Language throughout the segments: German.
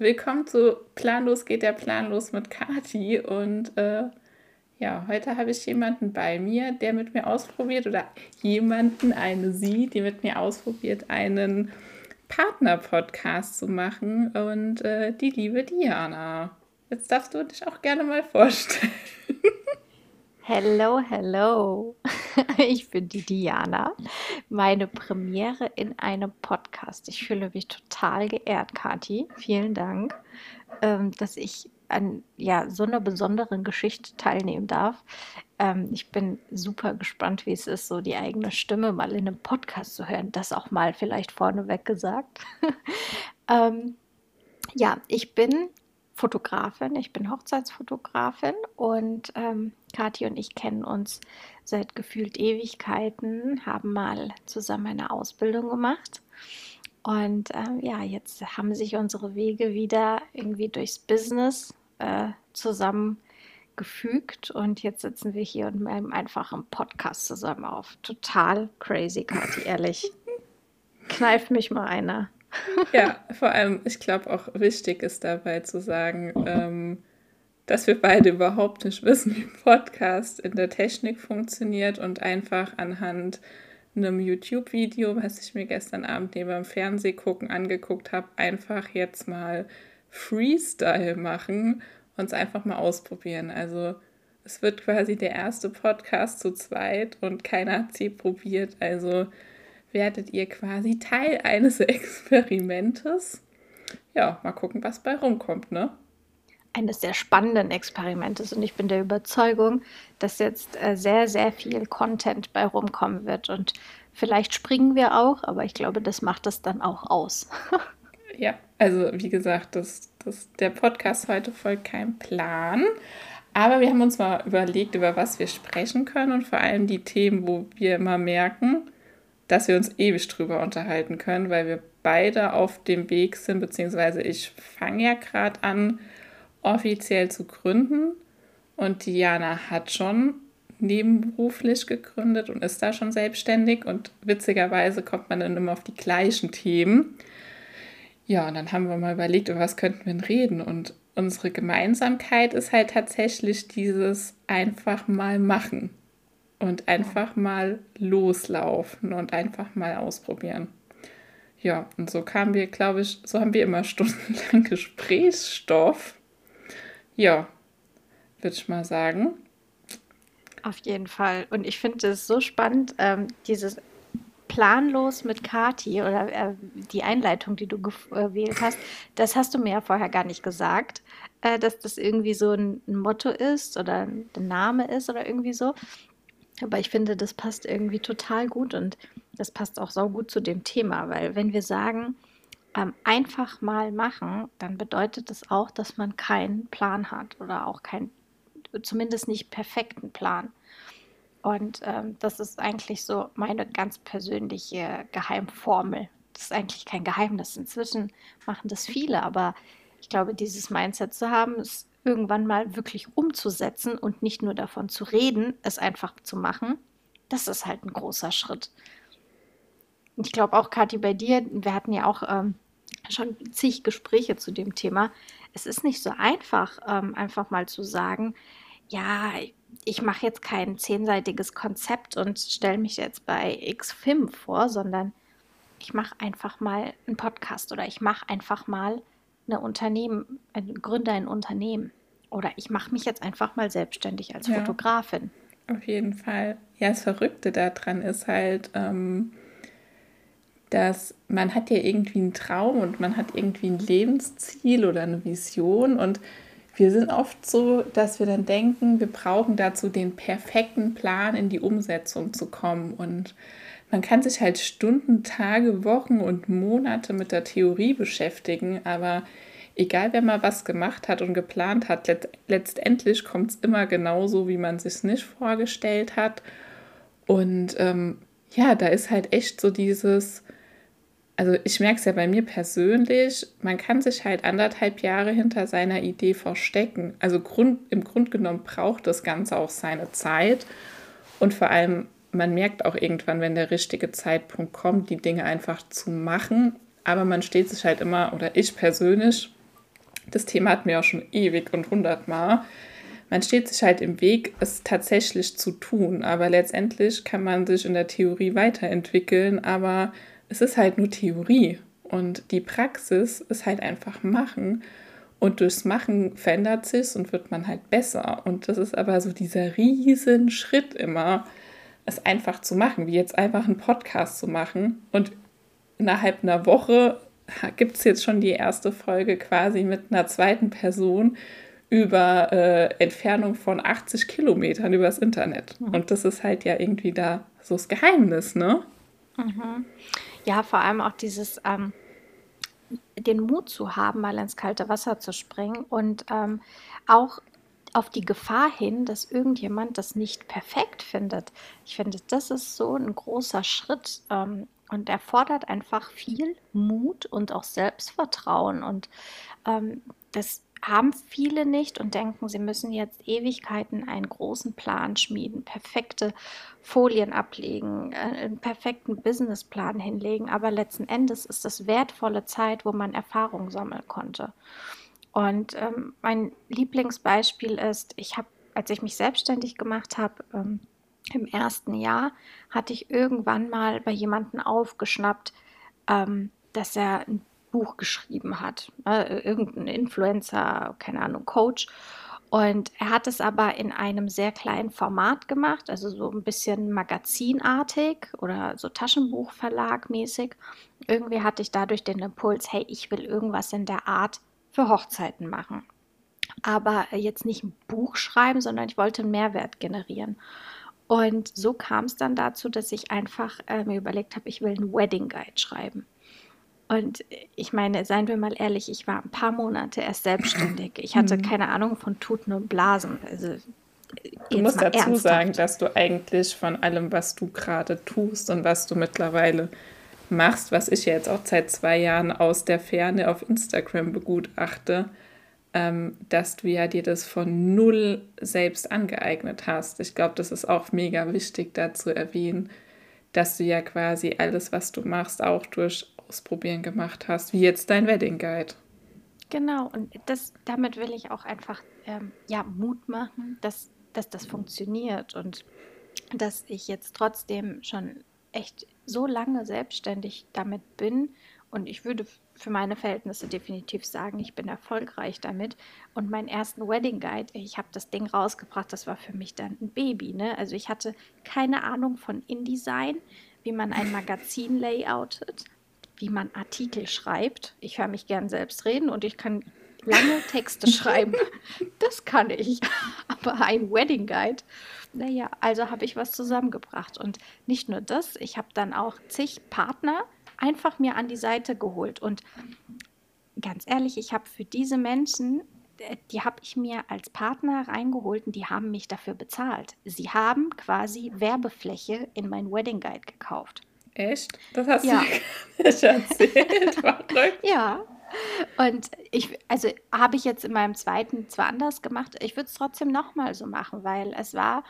willkommen zu Planlos geht der Planlos mit Kati und äh, ja, heute habe ich jemanden bei mir, der mit mir ausprobiert oder jemanden, eine sie, die mit mir ausprobiert, einen Partner-Podcast zu machen und äh, die liebe Diana. Jetzt darfst du dich auch gerne mal vorstellen. Hello, hello. Ich bin die Diana. Meine Premiere in einem Podcast. Ich fühle mich total geehrt, Kati. Vielen Dank, ähm, dass ich an ja, so einer besonderen Geschichte teilnehmen darf. Ähm, ich bin super gespannt, wie es ist, so die eigene Stimme mal in einem Podcast zu hören. Das auch mal vielleicht vorneweg gesagt. ähm, ja, ich bin Fotografin, ich bin Hochzeitsfotografin und ähm, Kathi und ich kennen uns seit gefühlt Ewigkeiten, haben mal zusammen eine Ausbildung gemacht. Und ähm, ja, jetzt haben sich unsere Wege wieder irgendwie durchs Business äh, zusammengefügt und jetzt sitzen wir hier und nehmen einfach einen Podcast zusammen auf. Total crazy, Kathi, ehrlich. Kneift mich mal einer. Ja, vor allem, ich glaube auch wichtig ist dabei zu sagen, ähm, dass wir beide überhaupt nicht wissen, wie ein Podcast in der Technik funktioniert und einfach anhand einem YouTube-Video, was ich mir gestern Abend neben dem Fernsehgucken angeguckt habe, einfach jetzt mal Freestyle machen und es einfach mal ausprobieren. Also es wird quasi der erste Podcast zu zweit und keiner hat sie probiert. Also werdet ihr quasi Teil eines Experimentes. Ja, mal gucken, was bei rumkommt, ne? Eines sehr spannenden Experimentes und ich bin der Überzeugung, dass jetzt äh, sehr, sehr viel Content bei rumkommen wird und vielleicht springen wir auch, aber ich glaube, das macht es dann auch aus. ja, also wie gesagt, das, das, der Podcast heute folgt kein Plan. Aber wir haben uns mal überlegt, über was wir sprechen können und vor allem die Themen, wo wir immer merken, dass wir uns ewig drüber unterhalten können, weil wir beide auf dem Weg sind, beziehungsweise ich fange ja gerade an, offiziell zu gründen. Und Diana hat schon nebenberuflich gegründet und ist da schon selbstständig. Und witzigerweise kommt man dann immer auf die gleichen Themen. Ja, und dann haben wir mal überlegt, über was könnten wir denn reden. Und unsere Gemeinsamkeit ist halt tatsächlich dieses einfach mal machen und einfach mal loslaufen und einfach mal ausprobieren. Ja, und so kamen wir, glaube ich, so haben wir immer stundenlang Gesprächsstoff. Ja, würde ich mal sagen. Auf jeden Fall. Und ich finde es so spannend, ähm, dieses planlos mit Kati oder äh, die Einleitung, die du gewählt hast, das hast du mir ja vorher gar nicht gesagt, äh, dass das irgendwie so ein Motto ist oder ein Name ist oder irgendwie so. Aber ich finde, das passt irgendwie total gut und das passt auch so gut zu dem Thema, weil wenn wir sagen, ähm, einfach mal machen, dann bedeutet das auch, dass man keinen Plan hat oder auch keinen, zumindest nicht perfekten Plan. Und ähm, das ist eigentlich so meine ganz persönliche Geheimformel. Das ist eigentlich kein Geheimnis. Inzwischen machen das viele, aber ich glaube, dieses Mindset zu haben, ist irgendwann mal wirklich umzusetzen und nicht nur davon zu reden, es einfach zu machen, das ist halt ein großer Schritt. Ich glaube auch, Kathi, bei dir, wir hatten ja auch ähm, schon zig Gespräche zu dem Thema. Es ist nicht so einfach, ähm, einfach mal zu sagen, ja, ich mache jetzt kein zehnseitiges Konzept und stelle mich jetzt bei X-Film vor, sondern ich mache einfach mal einen Podcast oder ich mache einfach mal eine Unternehmen, ein, gründe ein Unternehmen. Oder ich mache mich jetzt einfach mal selbstständig als ja, Fotografin. Auf jeden Fall. Ja, das Verrückte daran ist halt, ähm, dass man hat ja irgendwie einen Traum und man hat irgendwie ein Lebensziel oder eine Vision und wir sind oft so, dass wir dann denken, wir brauchen dazu den perfekten Plan in die Umsetzung zu kommen und man kann sich halt Stunden, Tage, Wochen und Monate mit der Theorie beschäftigen, aber egal wer mal was gemacht hat und geplant hat, let letztendlich kommt es immer genauso, wie man sich nicht vorgestellt hat. Und ähm, ja, da ist halt echt so dieses, also ich merke es ja bei mir persönlich, man kann sich halt anderthalb Jahre hinter seiner Idee verstecken. Also Grund, im Grunde genommen braucht das Ganze auch seine Zeit. Und vor allem, man merkt auch irgendwann, wenn der richtige Zeitpunkt kommt, die Dinge einfach zu machen. Aber man steht sich halt immer, oder ich persönlich das Thema hatten wir auch schon ewig und hundertmal. Man steht sich halt im Weg, es tatsächlich zu tun, aber letztendlich kann man sich in der Theorie weiterentwickeln, aber es ist halt nur Theorie und die Praxis ist halt einfach machen und durchs Machen verändert sich und wird man halt besser und das ist aber so dieser riesen Schritt immer, es einfach zu machen, wie jetzt einfach einen Podcast zu machen und innerhalb einer Woche gibt es jetzt schon die erste Folge quasi mit einer zweiten Person über äh, Entfernung von 80 Kilometern übers Internet. Mhm. Und das ist halt ja irgendwie da so das Geheimnis, ne? Mhm. Ja, vor allem auch dieses, ähm, den Mut zu haben, mal ins kalte Wasser zu springen und ähm, auch auf die Gefahr hin, dass irgendjemand das nicht perfekt findet. Ich finde, das ist so ein großer Schritt ähm, und erfordert einfach viel Mut und auch Selbstvertrauen. Und ähm, das haben viele nicht und denken, sie müssen jetzt Ewigkeiten einen großen Plan schmieden, perfekte Folien ablegen, äh, einen perfekten Businessplan hinlegen. Aber letzten Endes ist das wertvolle Zeit, wo man Erfahrung sammeln konnte. Und ähm, mein Lieblingsbeispiel ist, ich habe, als ich mich selbstständig gemacht habe, ähm, im ersten Jahr, hatte ich irgendwann mal bei jemandem aufgeschnappt, ähm, dass er ein Buch geschrieben hat. Äh, irgendein Influencer, keine Ahnung, Coach. Und er hat es aber in einem sehr kleinen Format gemacht, also so ein bisschen magazinartig oder so Taschenbuchverlag mäßig. Irgendwie hatte ich dadurch den Impuls, hey, ich will irgendwas in der Art für Hochzeiten machen. Aber jetzt nicht ein Buch schreiben, sondern ich wollte einen Mehrwert generieren. Und so kam es dann dazu, dass ich einfach äh, mir überlegt habe, ich will einen Wedding Guide schreiben. Und ich meine, seien wir mal ehrlich, ich war ein paar Monate erst selbstständig. Ich hatte mhm. keine Ahnung von Tuten und Blasen. Also, du musst dazu ernsthaft. sagen, dass du eigentlich von allem, was du gerade tust und was du mittlerweile machst, was ich jetzt auch seit zwei Jahren aus der Ferne auf Instagram begutachte, ähm, dass du ja dir das von null selbst angeeignet hast. Ich glaube, das ist auch mega wichtig da zu erwähnen, dass du ja quasi alles, was du machst, auch durch Ausprobieren gemacht hast, wie jetzt dein Wedding Guide. Genau, und das, damit will ich auch einfach ähm, ja, Mut machen, dass, dass das funktioniert und dass ich jetzt trotzdem schon echt so lange selbstständig damit bin und ich würde für meine Verhältnisse definitiv sagen, ich bin erfolgreich damit. Und meinen ersten Wedding Guide, ich habe das Ding rausgebracht, das war für mich dann ein Baby. Ne? Also ich hatte keine Ahnung von InDesign, wie man ein Magazin layoutet, wie man Artikel schreibt. Ich höre mich gern selbst reden und ich kann lange Texte schreiben. Das kann ich. Aber ein Wedding Guide, naja, also habe ich was zusammengebracht. Und nicht nur das, ich habe dann auch zig Partner einfach mir an die Seite geholt. Und ganz ehrlich, ich habe für diese Menschen, äh, die habe ich mir als Partner reingeholt und die haben mich dafür bezahlt. Sie haben quasi Werbefläche in mein Wedding Guide gekauft. Echt? Das hast ja. du mir erzählt. ja. Und ich, also habe ich jetzt in meinem zweiten zwar anders gemacht, ich würde es trotzdem nochmal so machen, weil es war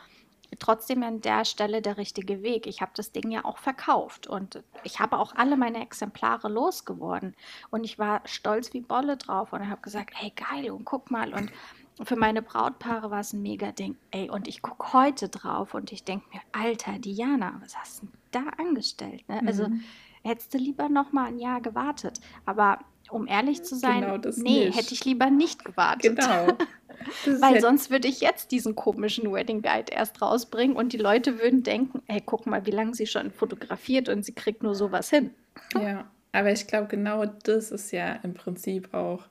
trotzdem an der Stelle der richtige Weg. Ich habe das Ding ja auch verkauft und ich habe auch alle meine Exemplare losgeworden und ich war stolz wie Bolle drauf und habe gesagt, hey geil und guck mal und für meine Brautpaare war es ein mega Ding. Ey, und ich gucke heute drauf und ich denke mir, Alter, Diana, was hast du da angestellt? Ne? Also mhm. hättest du lieber noch mal ein Jahr gewartet. Aber um ehrlich zu sein, genau nee, nicht. hätte ich lieber nicht gewartet. Genau. Weil sonst würde ich jetzt diesen komischen Wedding Guide erst rausbringen und die Leute würden denken, hey, guck mal, wie lange sie schon fotografiert und sie kriegt nur sowas hin. Ja, aber ich glaube, genau das ist ja im Prinzip auch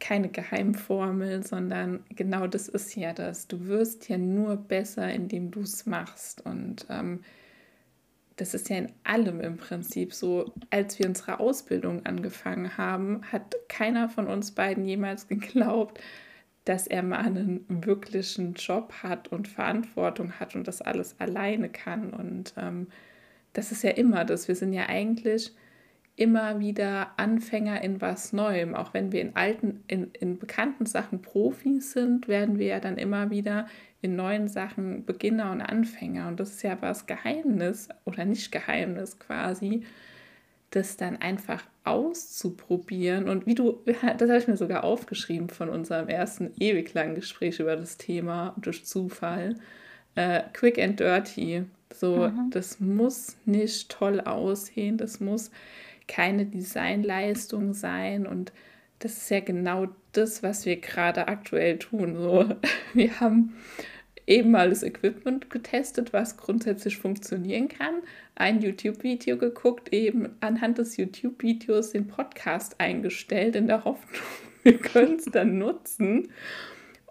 keine Geheimformel, sondern genau das ist ja das. Du wirst ja nur besser, indem du es machst. Und ähm, das ist ja in allem im Prinzip so. Als wir unsere Ausbildung angefangen haben, hat keiner von uns beiden jemals geglaubt, dass er mal einen wirklichen Job hat und Verantwortung hat und das alles alleine kann. Und ähm, das ist ja immer das. Wir sind ja eigentlich immer wieder Anfänger in was Neuem. Auch wenn wir in alten, in, in bekannten Sachen Profis sind, werden wir ja dann immer wieder in neuen Sachen Beginner und Anfänger. Und das ist ja was Geheimnis oder nicht Geheimnis quasi, das dann einfach auszuprobieren. Und wie du, das habe ich mir sogar aufgeschrieben von unserem ersten ewig langen Gespräch über das Thema durch Zufall. Äh, quick and dirty. So, mhm. das muss nicht toll aussehen, das muss keine Designleistung sein und das ist ja genau das, was wir gerade aktuell tun. So, wir haben eben mal das Equipment getestet, was grundsätzlich funktionieren kann, ein YouTube-Video geguckt, eben anhand des YouTube-Videos den Podcast eingestellt, in der Hoffnung, wir können es dann nutzen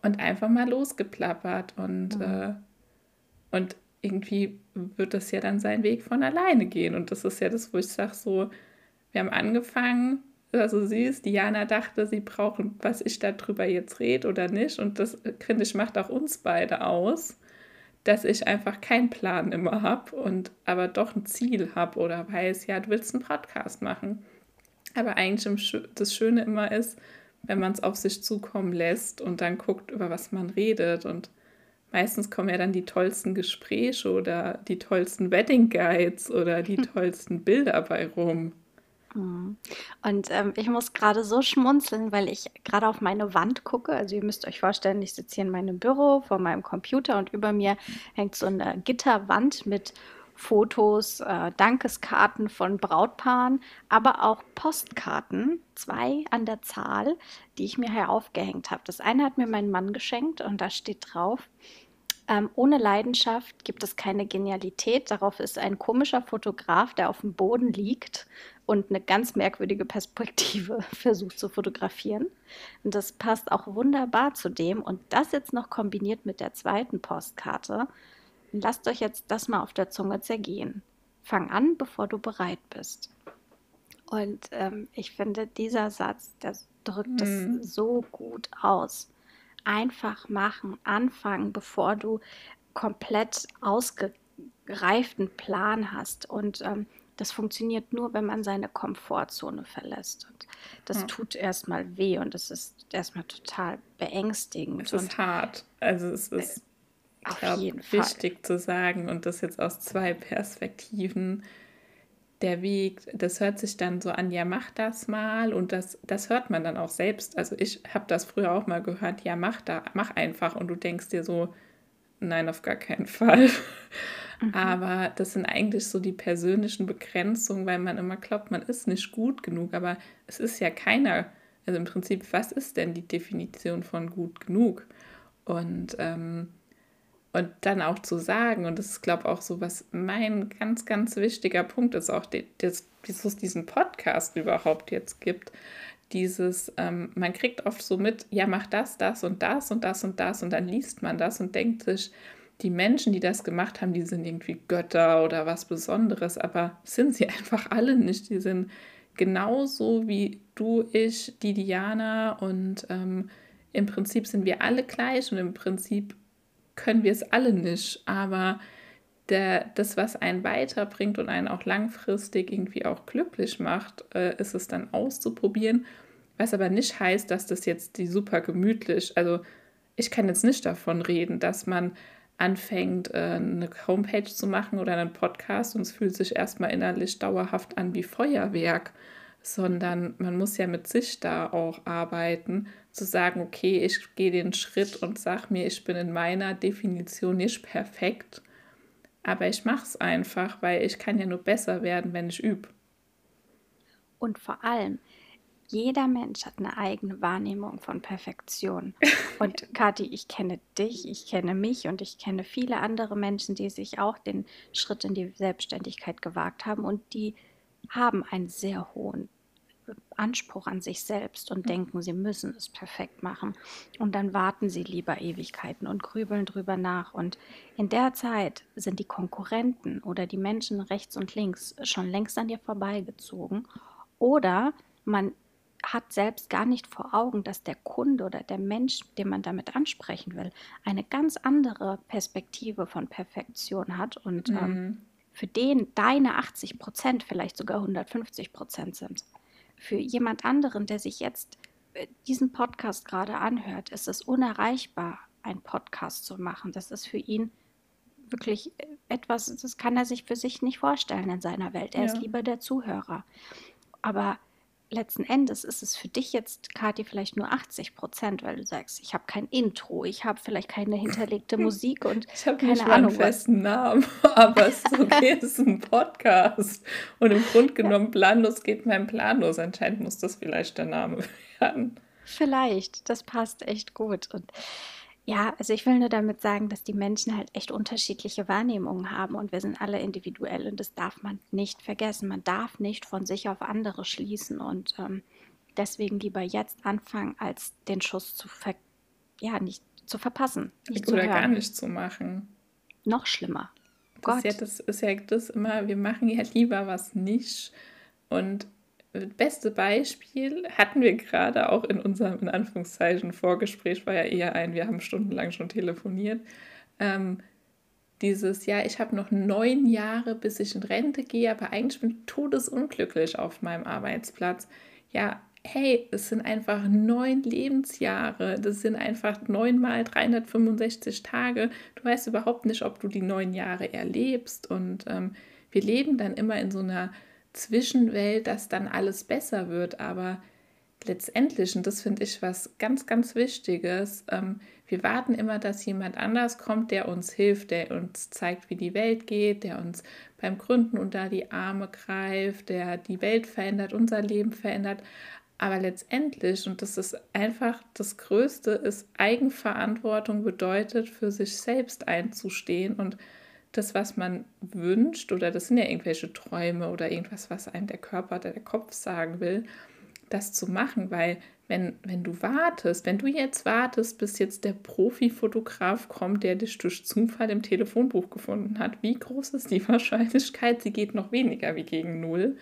und einfach mal losgeplappert und, mhm. äh, und irgendwie wird das ja dann seinen Weg von alleine gehen. Und das ist ja das, wo ich sage, so, wir haben angefangen, also süß. Diana dachte, sie brauchen, was ich darüber jetzt rede oder nicht. Und das, finde ich, macht auch uns beide aus, dass ich einfach keinen Plan immer habe und aber doch ein Ziel habe oder weiß, ja, du willst einen Podcast machen. Aber eigentlich das Schöne immer ist, wenn man es auf sich zukommen lässt und dann guckt, über was man redet. Und meistens kommen ja dann die tollsten Gespräche oder die tollsten Wedding Guides oder die tollsten Bilder bei rum. Mhm. Und ähm, ich muss gerade so schmunzeln, weil ich gerade auf meine Wand gucke. Also ihr müsst euch vorstellen, ich sitze hier in meinem Büro vor meinem Computer und über mir hängt so eine Gitterwand mit Fotos, äh, Dankeskarten von Brautpaaren, aber auch Postkarten, zwei an der Zahl, die ich mir hier aufgehängt habe. Das eine hat mir mein Mann geschenkt und da steht drauf, ähm, ohne Leidenschaft gibt es keine Genialität. Darauf ist ein komischer Fotograf, der auf dem Boden liegt und eine ganz merkwürdige Perspektive versucht zu fotografieren. Und das passt auch wunderbar zu dem. Und das jetzt noch kombiniert mit der zweiten Postkarte. Lasst euch jetzt das mal auf der Zunge zergehen. Fang an, bevor du bereit bist. Und ähm, ich finde, dieser Satz, der drückt es mhm. so gut aus. Einfach machen, anfangen, bevor du komplett ausgereiften Plan hast. Und ähm, das funktioniert nur, wenn man seine Komfortzone verlässt. Und das ja. tut erstmal weh und es ist erstmal total beängstigend. Es ist hart. Also es ist äh, glaub, wichtig Fall. zu sagen und das jetzt aus zwei Perspektiven. Der Weg, das hört sich dann so an, ja, mach das mal und das, das hört man dann auch selbst. Also ich habe das früher auch mal gehört, ja, mach da, mach einfach und du denkst dir so, nein, auf gar keinen Fall. Mhm. Aber das sind eigentlich so die persönlichen Begrenzungen, weil man immer glaubt, man ist nicht gut genug. Aber es ist ja keiner. Also im Prinzip, was ist denn die Definition von gut genug? Und, ähm, und dann auch zu sagen, und das ist, glaube ich, auch so, was mein ganz, ganz wichtiger Punkt ist, auch dass es diesen Podcast überhaupt jetzt gibt, dieses, ähm, man kriegt oft so mit, ja, mach das, das und das und das und das und dann liest man das und denkt sich, die Menschen, die das gemacht haben, die sind irgendwie Götter oder was Besonderes, aber sind sie einfach alle nicht. Die sind genauso wie du, ich, die Diana und ähm, im Prinzip sind wir alle gleich und im Prinzip können wir es alle nicht, aber der, das, was einen weiterbringt und einen auch langfristig irgendwie auch glücklich macht, äh, ist es dann auszuprobieren, was aber nicht heißt, dass das jetzt die super gemütlich, also ich kann jetzt nicht davon reden, dass man anfängt, äh, eine Homepage zu machen oder einen Podcast und es fühlt sich erstmal innerlich dauerhaft an wie Feuerwerk, sondern man muss ja mit sich da auch arbeiten, zu sagen, okay, ich gehe den Schritt und sage mir, ich bin in meiner Definition nicht perfekt, aber ich mache es einfach, weil ich kann ja nur besser werden, wenn ich übe. Und vor allem, jeder Mensch hat eine eigene Wahrnehmung von Perfektion. Und Kathi, ich kenne dich, ich kenne mich und ich kenne viele andere Menschen, die sich auch den Schritt in die Selbstständigkeit gewagt haben und die haben einen sehr hohen Anspruch an sich selbst und denken, sie müssen es perfekt machen. Und dann warten sie lieber Ewigkeiten und grübeln drüber nach. Und in der Zeit sind die Konkurrenten oder die Menschen rechts und links schon längst an dir vorbeigezogen. Oder man hat selbst gar nicht vor Augen, dass der Kunde oder der Mensch, den man damit ansprechen will, eine ganz andere Perspektive von Perfektion hat und ähm, mhm. ähm, für den deine 80 Prozent vielleicht sogar 150 Prozent sind. Für jemand anderen, der sich jetzt äh, diesen Podcast gerade anhört, ist es unerreichbar, einen Podcast zu machen. Das ist für ihn wirklich äh, etwas, das kann er sich für sich nicht vorstellen in seiner Welt. Er ja. ist lieber der Zuhörer. Aber letzten Endes ist es für dich jetzt, Kathi, vielleicht nur 80 Prozent, weil du sagst, ich habe kein Intro, ich habe vielleicht keine hinterlegte Musik und ich habe keine nicht Ahnung einen was. festen Namen, aber es ist okay, es ist ein Podcast. Und im Grunde genommen, planlos geht mein Plan los. Anscheinend muss das vielleicht der Name werden. Vielleicht, das passt echt gut. Und ja, also ich will nur damit sagen, dass die Menschen halt echt unterschiedliche Wahrnehmungen haben und wir sind alle individuell und das darf man nicht vergessen. Man darf nicht von sich auf andere schließen und ähm, deswegen lieber jetzt anfangen, als den Schuss zu ver ja, nicht zu verpassen, nicht zu Oder gar hören. nicht zu machen. Noch schlimmer. Das ist, ja, Gott. das ist ja das immer, wir machen ja lieber was nicht. Und beste Beispiel hatten wir gerade auch in unserem, in Anführungszeichen, Vorgespräch, war ja eher ein, wir haben stundenlang schon telefoniert. Ähm, dieses, ja, ich habe noch neun Jahre, bis ich in Rente gehe, aber eigentlich bin ich todesunglücklich auf meinem Arbeitsplatz. Ja, hey, es sind einfach neun Lebensjahre, das sind einfach neun mal 365 Tage. Du weißt überhaupt nicht, ob du die neun Jahre erlebst und ähm, wir leben dann immer in so einer Zwischenwelt, dass dann alles besser wird, aber letztendlich, und das finde ich was ganz, ganz Wichtiges, ähm, wir warten immer, dass jemand anders kommt, der uns hilft, der uns zeigt, wie die Welt geht, der uns beim Gründen unter die Arme greift, der die Welt verändert, unser Leben verändert. Aber letztendlich, und das ist einfach das Größte, ist Eigenverantwortung bedeutet, für sich selbst einzustehen und das, was man wünscht, oder das sind ja irgendwelche Träume oder irgendwas, was einem der Körper oder der Kopf sagen will, das zu machen, weil wenn, wenn du wartest, wenn du jetzt wartest, bis jetzt der Profifotograf kommt, der dich durch Zufall im Telefonbuch gefunden hat, wie groß ist die Wahrscheinlichkeit? Sie geht noch weniger wie gegen null.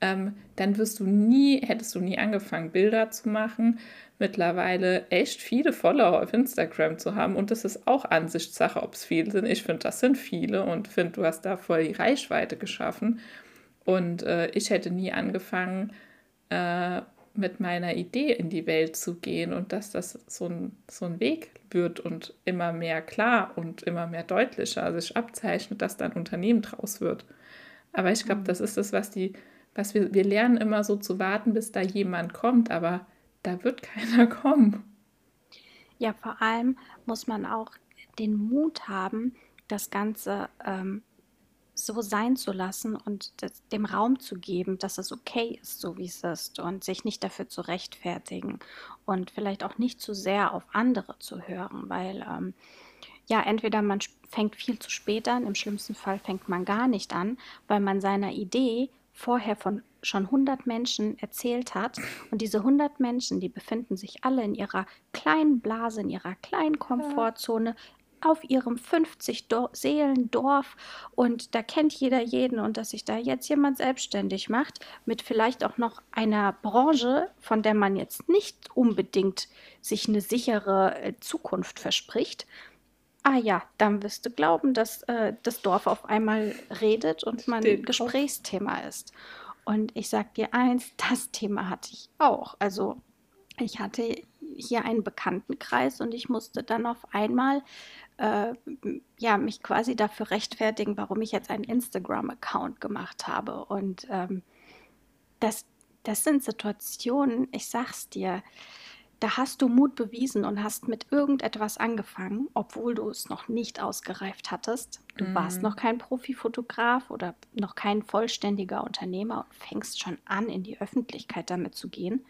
Ähm, dann wirst du nie, hättest du nie angefangen, Bilder zu machen, mittlerweile echt viele Follower auf Instagram zu haben. Und das ist auch Ansichtssache, ob es viele sind. Ich finde, das sind viele und finde, du hast da voll die Reichweite geschaffen. Und äh, ich hätte nie angefangen, äh, mit meiner Idee in die Welt zu gehen und dass das so ein, so ein Weg wird und immer mehr klar und immer mehr deutlicher sich abzeichnet, dass da ein Unternehmen draus wird. Aber ich glaube, das ist das, was die, was wir, wir lernen immer so zu warten, bis da jemand kommt, aber da wird keiner kommen. Ja, vor allem muss man auch den Mut haben, das Ganze ähm, so sein zu lassen und das, dem Raum zu geben, dass es okay ist, so wie es ist und sich nicht dafür zu rechtfertigen und vielleicht auch nicht zu sehr auf andere zu hören, weil ähm, ja, entweder man fängt viel zu spät an, im schlimmsten Fall fängt man gar nicht an, weil man seiner Idee vorher von schon 100 Menschen erzählt hat. Und diese 100 Menschen, die befinden sich alle in ihrer kleinen Blase, in ihrer kleinen Komfortzone, auf ihrem 50 Do Seelen Dorf und da kennt jeder jeden. Und dass sich da jetzt jemand selbstständig macht mit vielleicht auch noch einer Branche, von der man jetzt nicht unbedingt sich eine sichere äh, Zukunft verspricht. Ah ja, dann wirst du glauben, dass äh, das Dorf auf einmal redet und man drauf. Gesprächsthema ist. Und ich sag dir eins, das Thema hatte ich auch. Also ich hatte hier einen Bekanntenkreis und ich musste dann auf einmal äh, ja, mich quasi dafür rechtfertigen, warum ich jetzt einen Instagram-Account gemacht habe. Und ähm, das, das sind Situationen, ich sag's dir, da hast du Mut bewiesen und hast mit irgendetwas angefangen, obwohl du es noch nicht ausgereift hattest. Du warst noch kein Profifotograf oder noch kein vollständiger Unternehmer und fängst schon an, in die Öffentlichkeit damit zu gehen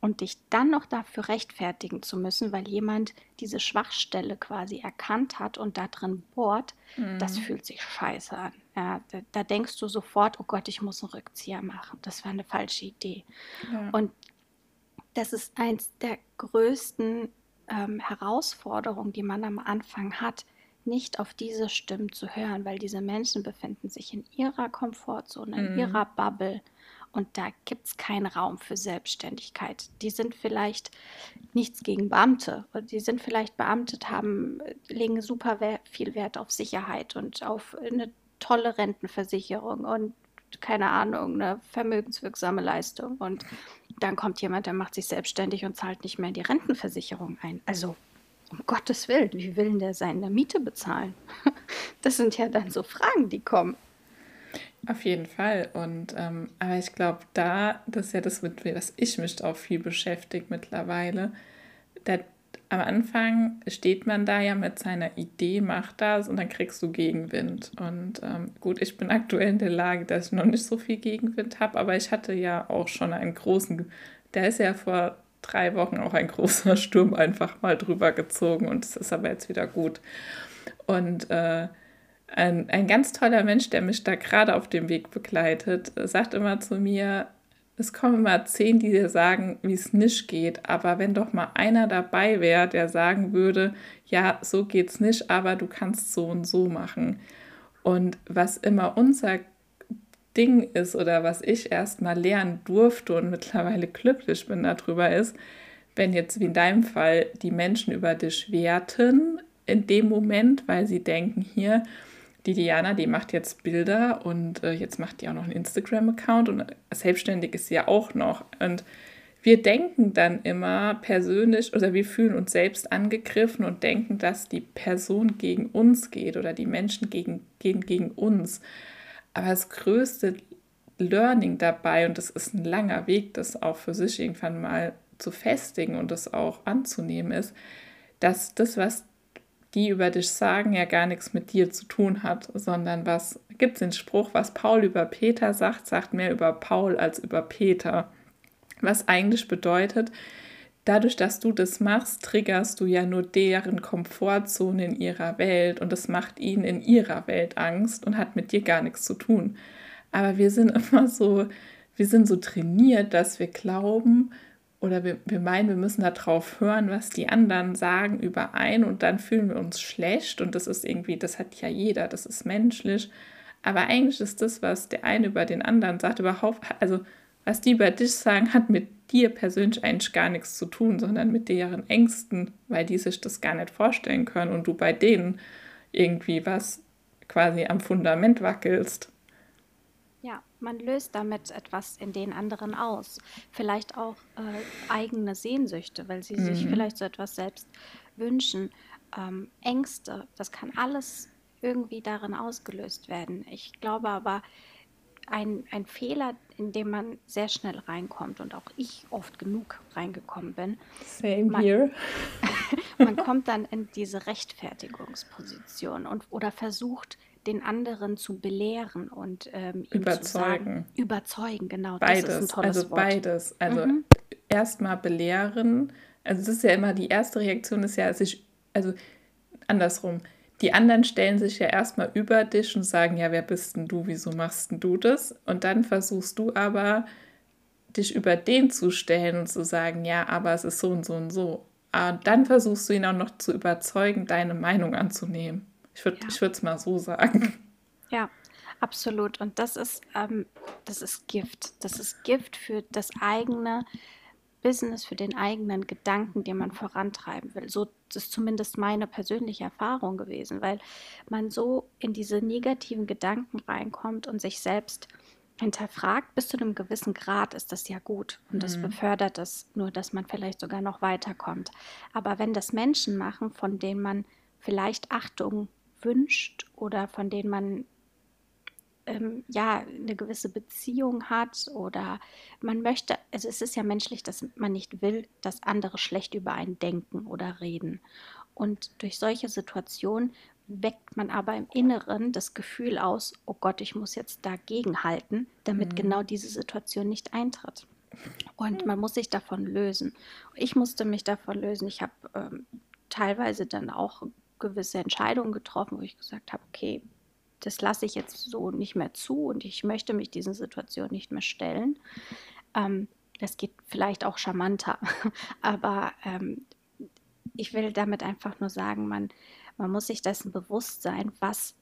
und dich dann noch dafür rechtfertigen zu müssen, weil jemand diese Schwachstelle quasi erkannt hat und da drin bohrt, das fühlt sich scheiße an. Ja, da, da denkst du sofort, oh Gott, ich muss einen Rückzieher machen. Das war eine falsche Idee. Ja. Und das ist eins der größten ähm, Herausforderungen, die man am Anfang hat, nicht auf diese Stimmen zu hören, weil diese Menschen befinden sich in ihrer Komfortzone, in ihrer Bubble und da gibt es keinen Raum für Selbstständigkeit. Die sind vielleicht nichts gegen Beamte, die sind vielleicht Beamtet, haben, legen super viel Wert auf Sicherheit und auf eine tolle Rentenversicherung und keine Ahnung, eine vermögenswirksame Leistung. Und dann kommt jemand, der macht sich selbstständig und zahlt nicht mehr in die Rentenversicherung ein. Also, um Gottes Willen, wie will denn der seine Miete bezahlen? Das sind ja dann so Fragen, die kommen. Auf jeden Fall. Und ähm, aber ich glaube, da, das ist ja das, mit was ich mich auch viel beschäftigt mittlerweile. Da, am Anfang steht man da ja mit seiner Idee, macht das und dann kriegst du Gegenwind. Und ähm, gut, ich bin aktuell in der Lage, dass ich noch nicht so viel Gegenwind habe, aber ich hatte ja auch schon einen großen, der ist ja vor drei Wochen auch ein großer Sturm einfach mal drüber gezogen und es ist aber jetzt wieder gut. Und äh, ein, ein ganz toller Mensch, der mich da gerade auf dem Weg begleitet, sagt immer zu mir, es kommen immer zehn, die dir sagen, wie es nicht geht, aber wenn doch mal einer dabei wäre, der sagen würde, ja, so geht's nicht, aber du kannst so und so machen. Und was immer unser Ding ist oder was ich erst mal lernen durfte und mittlerweile glücklich bin darüber ist, wenn jetzt wie in deinem Fall die Menschen über dich werten in dem Moment, weil sie denken, hier, die Diana, die macht jetzt Bilder und äh, jetzt macht die auch noch einen Instagram-Account und selbstständig ist sie ja auch noch. Und wir denken dann immer persönlich oder wir fühlen uns selbst angegriffen und denken, dass die Person gegen uns geht oder die Menschen gegen, gehen gegen uns. Aber das größte Learning dabei, und das ist ein langer Weg, das auch für sich irgendwann mal zu festigen und das auch anzunehmen, ist, dass das, was die über dich sagen, ja gar nichts mit dir zu tun hat, sondern was gibt es den Spruch, was Paul über Peter sagt, sagt mehr über Paul als über Peter. Was eigentlich bedeutet, dadurch, dass du das machst, triggerst du ja nur deren Komfortzone in ihrer Welt und das macht ihnen in ihrer Welt Angst und hat mit dir gar nichts zu tun. Aber wir sind immer so, wir sind so trainiert, dass wir glauben, oder wir, wir meinen, wir müssen darauf hören, was die anderen sagen über einen und dann fühlen wir uns schlecht und das ist irgendwie, das hat ja jeder, das ist menschlich. Aber eigentlich ist das, was der eine über den anderen sagt, überhaupt, also was die über dich sagen, hat mit dir persönlich eigentlich gar nichts zu tun, sondern mit deren Ängsten, weil die sich das gar nicht vorstellen können und du bei denen irgendwie was quasi am Fundament wackelst. Man löst damit etwas in den anderen aus. Vielleicht auch äh, eigene Sehnsüchte, weil sie mhm. sich vielleicht so etwas selbst wünschen. Ähm, Ängste, das kann alles irgendwie darin ausgelöst werden. Ich glaube aber, ein, ein Fehler, in dem man sehr schnell reinkommt und auch ich oft genug reingekommen bin. Same man, here. man kommt dann in diese Rechtfertigungsposition und oder versucht den anderen zu belehren und ähm, überzeugen. Sagen, überzeugen, genau. Beides, also Wort. beides. Also mhm. erstmal belehren. Also das ist ja immer die erste Reaktion ist ja sich, also andersrum. Die anderen stellen sich ja erstmal über dich und sagen, ja, wer bist denn du, wieso machst denn du das? Und dann versuchst du aber, dich über den zu stellen und zu sagen, ja, aber es ist so und so und so. Und dann versuchst du ihn auch noch zu überzeugen, deine Meinung anzunehmen. Ich würde ja. es mal so sagen. Ja, absolut. Und das ist, ähm, das ist Gift. Das ist Gift für das eigene Business, für den eigenen Gedanken, den man vorantreiben will. So ist zumindest meine persönliche Erfahrung gewesen, weil man so in diese negativen Gedanken reinkommt und sich selbst hinterfragt, bis zu einem gewissen Grad ist das ja gut und das mhm. befördert es nur, dass man vielleicht sogar noch weiterkommt. Aber wenn das Menschen machen, von denen man vielleicht Achtung wünscht oder von denen man ähm, ja eine gewisse Beziehung hat oder man möchte, also es ist ja menschlich, dass man nicht will, dass andere schlecht über einen denken oder reden. Und durch solche Situationen weckt man aber im Inneren das Gefühl aus, oh Gott, ich muss jetzt dagegen halten, damit mhm. genau diese Situation nicht eintritt. Und man muss sich davon lösen. Ich musste mich davon lösen. Ich habe ähm, teilweise dann auch gewisse Entscheidungen getroffen, wo ich gesagt habe, okay, das lasse ich jetzt so nicht mehr zu und ich möchte mich diesen Situationen nicht mehr stellen. Ähm, das geht vielleicht auch charmanter, aber ähm, ich will damit einfach nur sagen, man, man muss sich dessen bewusst sein, was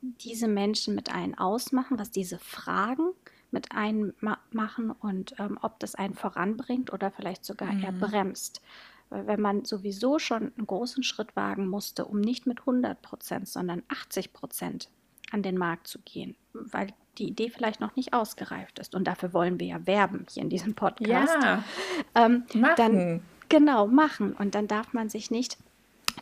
diese Menschen mit einem ausmachen, was diese Fragen mit einem ma machen und ähm, ob das einen voranbringt oder vielleicht sogar mhm. eher bremst. Weil wenn man sowieso schon einen großen Schritt wagen musste, um nicht mit 100 Prozent, sondern 80 Prozent an den Markt zu gehen, weil die Idee vielleicht noch nicht ausgereift ist. Und dafür wollen wir ja werben hier in diesem Podcast. Ja, ähm, machen. Dann, genau, machen. Und dann darf man sich nicht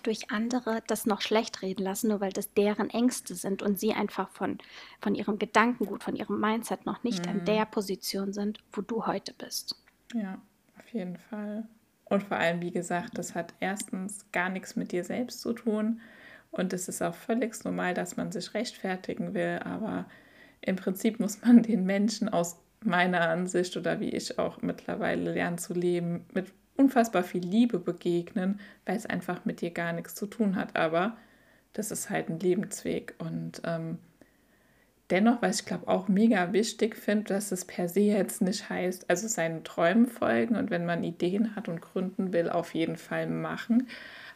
durch andere das noch schlecht reden lassen, nur weil das deren Ängste sind und sie einfach von, von ihrem Gedankengut, von ihrem Mindset noch nicht mhm. an der Position sind, wo du heute bist. Ja, auf jeden Fall. Und vor allem, wie gesagt, das hat erstens gar nichts mit dir selbst zu tun. Und es ist auch völlig normal, dass man sich rechtfertigen will. Aber im Prinzip muss man den Menschen aus meiner Ansicht oder wie ich auch mittlerweile lernen zu leben, mit unfassbar viel Liebe begegnen, weil es einfach mit dir gar nichts zu tun hat. Aber das ist halt ein Lebensweg. Und ähm, dennoch, was ich glaube auch mega wichtig finde, dass es per se jetzt nicht heißt, also seinen Träumen folgen und wenn man Ideen hat und gründen will, auf jeden Fall machen.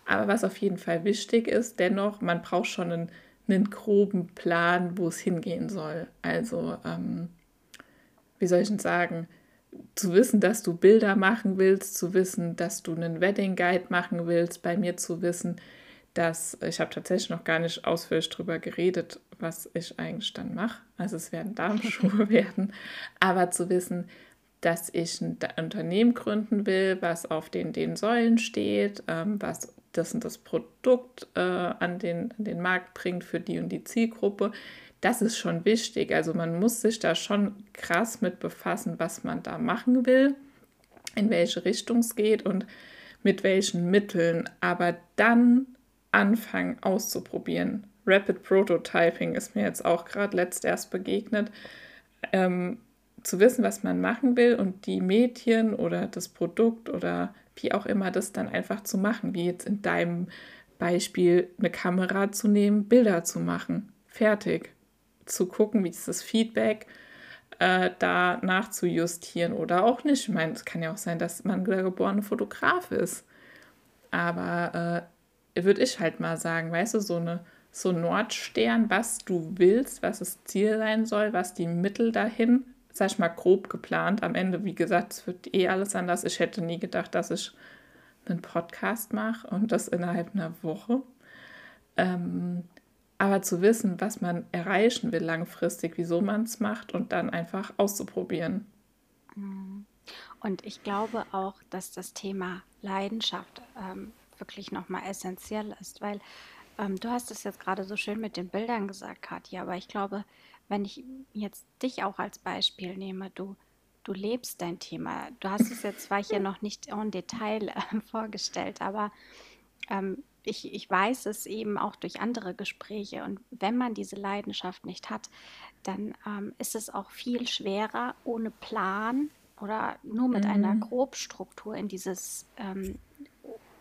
Aber was auf jeden Fall wichtig ist, dennoch, man braucht schon einen, einen groben Plan, wo es hingehen soll. Also, ähm, wie soll ich denn sagen, zu wissen, dass du Bilder machen willst, zu wissen, dass du einen Wedding Guide machen willst, bei mir zu wissen, dass ich habe tatsächlich noch gar nicht ausführlich darüber geredet, was ich eigentlich dann mache. Also es werden Darmschuhe werden, aber zu wissen, dass ich ein Unternehmen gründen will, was auf den, den Säulen steht, ähm, was das und das Produkt äh, an, den, an den Markt bringt für die und die Zielgruppe, das ist schon wichtig. Also man muss sich da schon krass mit befassen, was man da machen will, in welche Richtung es geht und mit welchen Mitteln. Aber dann anfangen auszuprobieren. Rapid Prototyping ist mir jetzt auch gerade letzt erst begegnet. Ähm, zu wissen, was man machen will und die Mädchen oder das Produkt oder wie auch immer das dann einfach zu machen, wie jetzt in deinem Beispiel eine Kamera zu nehmen, Bilder zu machen. Fertig zu gucken, wie ist das Feedback, äh, da nachzujustieren oder auch nicht. Ich meine, es kann ja auch sein, dass man der geborene Fotograf ist. Aber äh, würde ich halt mal sagen, weißt du, so eine so Nordstern, was du willst, was das Ziel sein soll, was die Mittel dahin, sag ich mal, grob geplant. Am Ende, wie gesagt, es wird eh alles anders. Ich hätte nie gedacht, dass ich einen Podcast mache und das innerhalb einer Woche. Ähm, aber zu wissen, was man erreichen will langfristig, wieso man es macht und dann einfach auszuprobieren. Mhm. Und ich glaube auch, dass das Thema Leidenschaft ähm, wirklich nochmal essentiell ist, weil ähm, du hast es jetzt gerade so schön mit den Bildern gesagt, Katja, aber ich glaube, wenn ich jetzt dich auch als Beispiel nehme, du, du lebst dein Thema. Du hast es jetzt zwar hier noch nicht en Detail äh, vorgestellt, aber ähm, ich, ich weiß es eben auch durch andere Gespräche. Und wenn man diese Leidenschaft nicht hat, dann ähm, ist es auch viel schwerer, ohne Plan oder nur mit mhm. einer Grobstruktur in dieses ähm,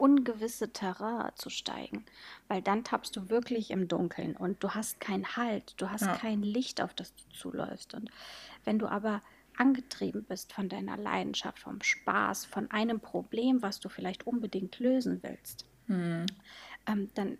ungewisse Terrain zu steigen. Weil dann tappst du wirklich im Dunkeln und du hast keinen Halt, du hast ja. kein Licht, auf das du zuläufst. Und wenn du aber angetrieben bist von deiner Leidenschaft, vom Spaß, von einem Problem, was du vielleicht unbedingt lösen willst, mhm. ähm, dann,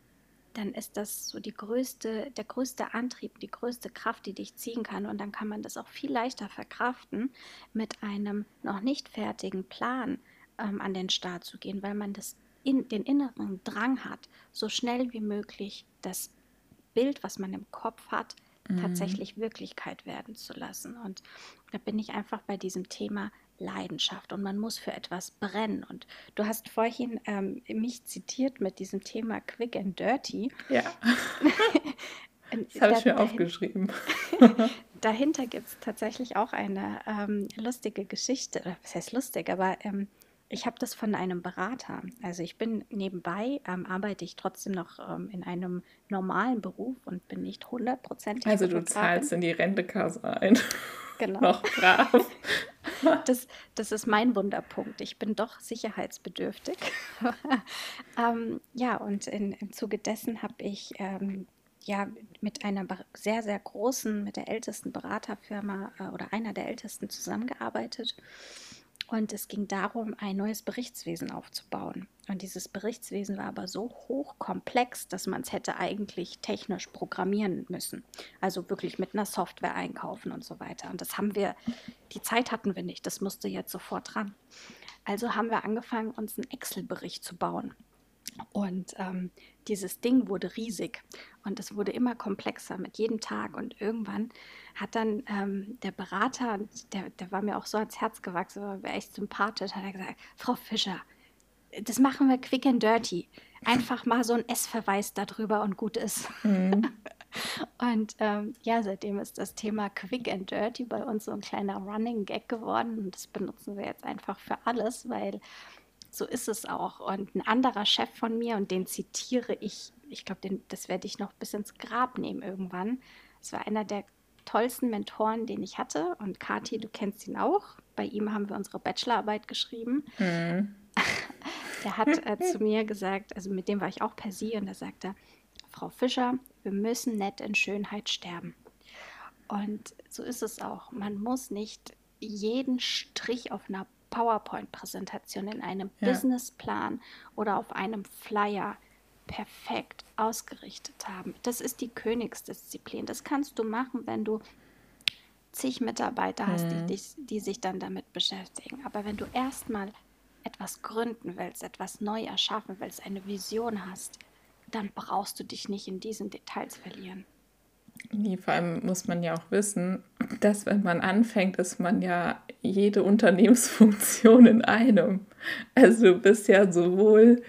dann ist das so die größte, der größte Antrieb, die größte Kraft, die dich ziehen kann. Und dann kann man das auch viel leichter verkraften, mit einem noch nicht fertigen Plan ähm, an den Start zu gehen, weil man das in, den inneren Drang hat, so schnell wie möglich das Bild, was man im Kopf hat, mhm. tatsächlich Wirklichkeit werden zu lassen. Und da bin ich einfach bei diesem Thema Leidenschaft und man muss für etwas brennen. Und du hast vorhin ähm, mich zitiert mit diesem Thema Quick and Dirty. Ja. das habe ich mir aufgeschrieben. dahinter gibt es tatsächlich auch eine ähm, lustige Geschichte. Was heißt lustig? Aber ähm, ich habe das von einem Berater. Also ich bin nebenbei, ähm, arbeite ich trotzdem noch ähm, in einem normalen Beruf und bin nicht hundertprozentig. Also du zahlst in die Rentekasse ein. Genau. noch brav. Das, das ist mein Wunderpunkt. Ich bin doch sicherheitsbedürftig. ähm, ja, und in, im Zuge dessen habe ich ähm, ja mit einer sehr, sehr großen, mit der ältesten Beraterfirma äh, oder einer der ältesten zusammengearbeitet. Und es ging darum, ein neues Berichtswesen aufzubauen. Und dieses Berichtswesen war aber so hochkomplex, dass man es hätte eigentlich technisch programmieren müssen. Also wirklich mit einer Software einkaufen und so weiter. Und das haben wir, die Zeit hatten wir nicht, das musste jetzt sofort dran. Also haben wir angefangen, uns einen Excel-Bericht zu bauen. Und ähm, dieses Ding wurde riesig und es wurde immer komplexer mit jedem Tag. Und irgendwann hat dann ähm, der Berater, der, der war mir auch so ans Herz gewachsen, war echt sympathisch, hat er gesagt, Frau Fischer, das machen wir quick and dirty. einfach mal so ein S-Verweis darüber und gut ist. Mhm. Und ähm, ja, seitdem ist das Thema Quick and Dirty bei uns so ein kleiner Running Gag geworden. Und das benutzen wir jetzt einfach für alles, weil so ist es auch. Und ein anderer Chef von mir, und den zitiere ich, ich glaube, das werde ich noch bis ins Grab nehmen irgendwann. Es war einer der tollsten Mentoren, den ich hatte. Und Kati, du kennst ihn auch. Bei ihm haben wir unsere Bachelorarbeit geschrieben. Mhm. Der hat äh, zu mir gesagt, also mit dem war ich auch per Sie, und er sagte, Frau Fischer, wir müssen nett in Schönheit sterben. Und so ist es auch. Man muss nicht jeden Strich auf einer PowerPoint-Präsentation, in einem ja. Businessplan oder auf einem Flyer perfekt ausgerichtet haben. Das ist die Königsdisziplin. Das kannst du machen, wenn du zig Mitarbeiter hast, die, mhm. die, die sich dann damit beschäftigen. Aber wenn du erstmal etwas gründen willst, etwas neu erschaffen willst, eine Vision hast, dann brauchst du dich nicht in diesen Details verlieren. Nee, vor allem muss man ja auch wissen, dass wenn man anfängt, ist man ja jede Unternehmensfunktion in einem. Also du bist ja sowohl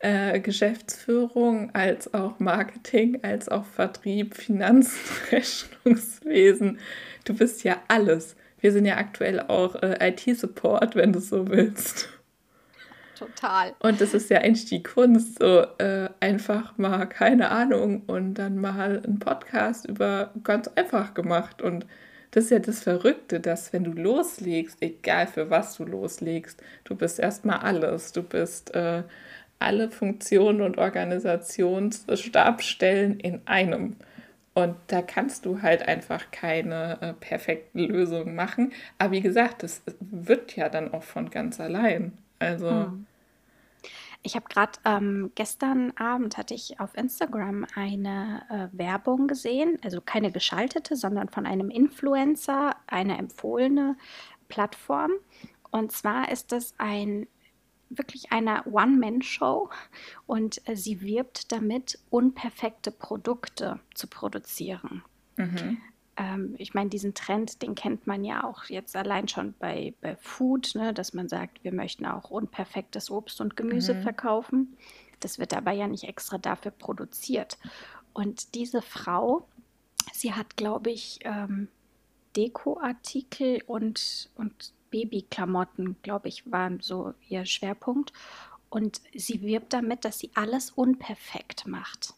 äh, Geschäftsführung als auch Marketing, als auch Vertrieb, Finanzen, Rechnungswesen. Du bist ja alles. Wir sind ja aktuell auch äh, IT-Support, wenn du so willst. Total. Und das ist ja eigentlich die Kunst, so äh, einfach mal, keine Ahnung, und dann mal einen Podcast über ganz einfach gemacht. Und das ist ja das Verrückte, dass wenn du loslegst, egal für was du loslegst, du bist erstmal alles. Du bist äh, alle Funktionen und Organisationsstabstellen in einem. Und da kannst du halt einfach keine äh, perfekten Lösungen machen. Aber wie gesagt, das wird ja dann auch von ganz allein. Also. Hm. Ich habe gerade ähm, gestern Abend hatte ich auf Instagram eine äh, Werbung gesehen, also keine geschaltete, sondern von einem Influencer, eine empfohlene Plattform. Und zwar ist das ein wirklich eine One-Man-Show und äh, sie wirbt damit, unperfekte Produkte zu produzieren. Mhm. Ähm, ich meine, diesen Trend, den kennt man ja auch jetzt allein schon bei, bei Food, ne, dass man sagt, wir möchten auch unperfektes Obst und Gemüse mhm. verkaufen. Das wird aber ja nicht extra dafür produziert. Und diese Frau, sie hat, glaube ich, ähm, Dekoartikel und, und Babyklamotten, glaube ich, waren so ihr Schwerpunkt. Und sie wirbt damit, dass sie alles unperfekt macht.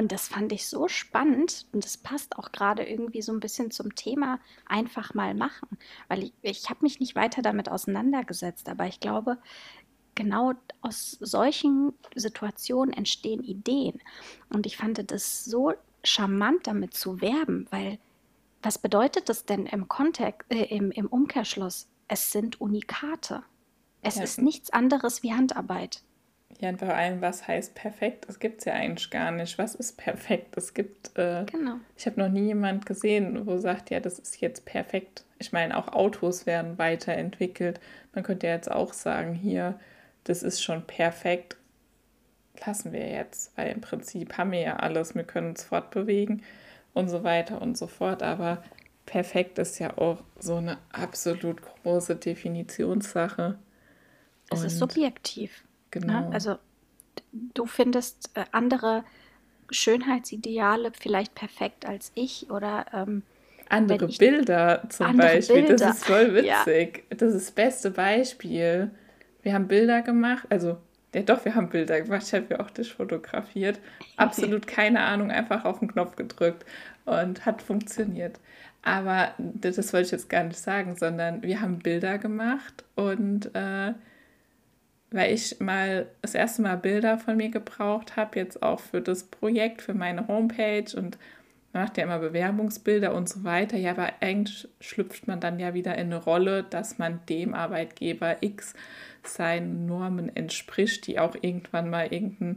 Und das fand ich so spannend und das passt auch gerade irgendwie so ein bisschen zum Thema einfach mal machen, weil ich, ich habe mich nicht weiter damit auseinandergesetzt, aber ich glaube, genau aus solchen Situationen entstehen Ideen. Und ich fand das so charmant, damit zu werben, weil was bedeutet das denn im Kontext, äh, im, im Umkehrschluss? Es sind Unikate. Es ja. ist nichts anderes wie Handarbeit. Ja, und vor allem, was heißt perfekt? Das gibt es ja eigentlich gar nicht. Was ist perfekt? Es gibt, äh, genau. ich habe noch nie jemand gesehen, wo sagt, ja, das ist jetzt perfekt. Ich meine, auch Autos werden weiterentwickelt. Man könnte ja jetzt auch sagen, hier, das ist schon perfekt. Lassen wir jetzt, weil im Prinzip haben wir ja alles. Wir können uns fortbewegen und so weiter und so fort. Aber perfekt ist ja auch so eine absolut große Definitionssache. Es ist subjektiv. Ne? Genau. Ne? Also du findest äh, andere Schönheitsideale vielleicht perfekt als ich oder ähm, andere Bilder zum andere Beispiel. Bilder. Das ist voll witzig. Ja. Das ist das beste Beispiel. Wir haben Bilder gemacht, also ja doch, wir haben Bilder gemacht. Ich habe ja auch dich fotografiert. Absolut keine Ahnung, einfach auf den Knopf gedrückt und hat funktioniert. Aber das wollte ich jetzt gar nicht sagen, sondern wir haben Bilder gemacht und äh, weil ich mal das erste Mal Bilder von mir gebraucht habe, jetzt auch für das Projekt, für meine Homepage und man macht ja immer Bewerbungsbilder und so weiter. Ja, aber eigentlich schlüpft man dann ja wieder in eine Rolle, dass man dem Arbeitgeber X seinen Normen entspricht, die auch irgendwann mal irgendein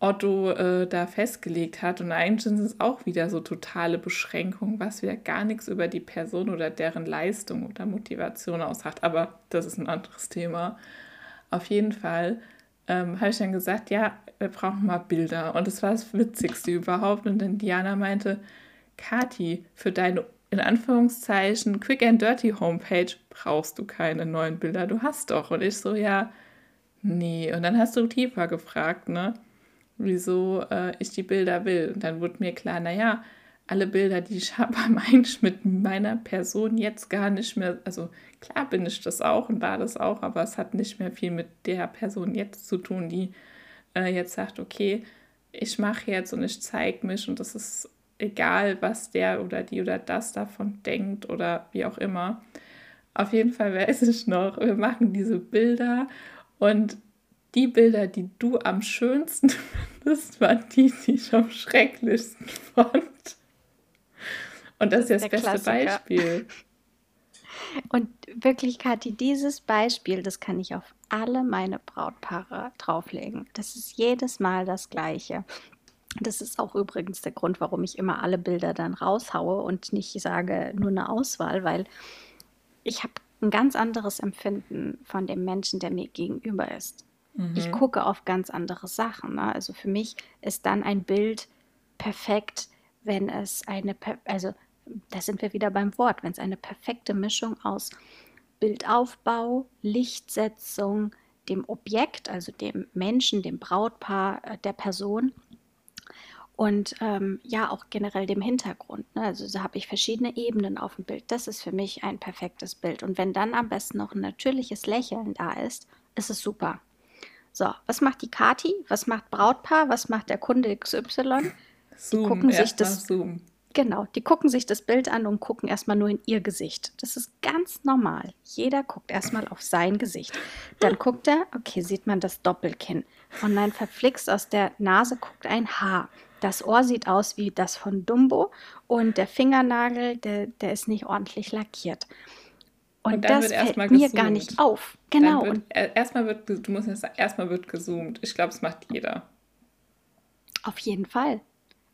Otto äh, da festgelegt hat. Und eigentlich sind es auch wieder so totale Beschränkungen, was wieder gar nichts über die Person oder deren Leistung oder Motivation aussagt. Aber das ist ein anderes Thema. Auf jeden Fall ähm, habe ich dann gesagt, ja, wir brauchen mal Bilder. Und das war das Witzigste überhaupt. Und dann Diana meinte, Kati, für deine in Anführungszeichen Quick and Dirty Homepage brauchst du keine neuen Bilder, du hast doch. Und ich so, ja, nee. Und dann hast du tiefer gefragt, ne? wieso äh, ich die Bilder will. Und dann wurde mir klar, naja, alle Bilder, die ich habe, haben eigentlich mit meiner Person jetzt gar nicht mehr, also klar bin ich das auch und war das auch, aber es hat nicht mehr viel mit der Person jetzt zu tun, die äh, jetzt sagt, okay, ich mache jetzt und ich zeige mich und das ist egal, was der oder die oder das davon denkt oder wie auch immer. Auf jeden Fall weiß ich noch, wir machen diese Bilder und die Bilder, die du am schönsten findest, waren die, die ich am schrecklichsten fand. Und das, das ist das beste Klassiker. Beispiel. Und wirklich, Kathi, dieses Beispiel, das kann ich auf alle meine Brautpaare drauflegen. Das ist jedes Mal das Gleiche. Das ist auch übrigens der Grund, warum ich immer alle Bilder dann raushaue und nicht sage nur eine Auswahl, weil ich habe ein ganz anderes Empfinden von dem Menschen, der mir gegenüber ist. Mhm. Ich gucke auf ganz andere Sachen. Ne? Also für mich ist dann ein Bild perfekt, wenn es eine, also da sind wir wieder beim Wort, wenn es eine perfekte Mischung aus Bildaufbau, Lichtsetzung, dem Objekt, also dem Menschen, dem Brautpaar, äh, der Person und ähm, ja auch generell dem Hintergrund. Ne? Also da habe ich verschiedene Ebenen auf dem Bild. Das ist für mich ein perfektes Bild. Und wenn dann am besten noch ein natürliches Lächeln da ist, ist es super. So, was macht die Kati? Was macht Brautpaar? Was macht der Kunde XY? Zoom, die gucken sich das. Zoom. Genau, die gucken sich das Bild an und gucken erstmal nur in ihr Gesicht. Das ist ganz normal. Jeder guckt erstmal auf sein Gesicht. Dann guckt er, okay, sieht man das Doppelkinn. Und nein, verflixt aus der Nase guckt ein Haar. Das Ohr sieht aus wie das von Dumbo und der Fingernagel, der, der ist nicht ordentlich lackiert. Und, und das fällt mir gezoomt. gar nicht auf. Genau. Wird, erstmal wird, du musst jetzt sagen, erstmal wird gezoomt. Ich glaube, es macht jeder. Auf jeden Fall.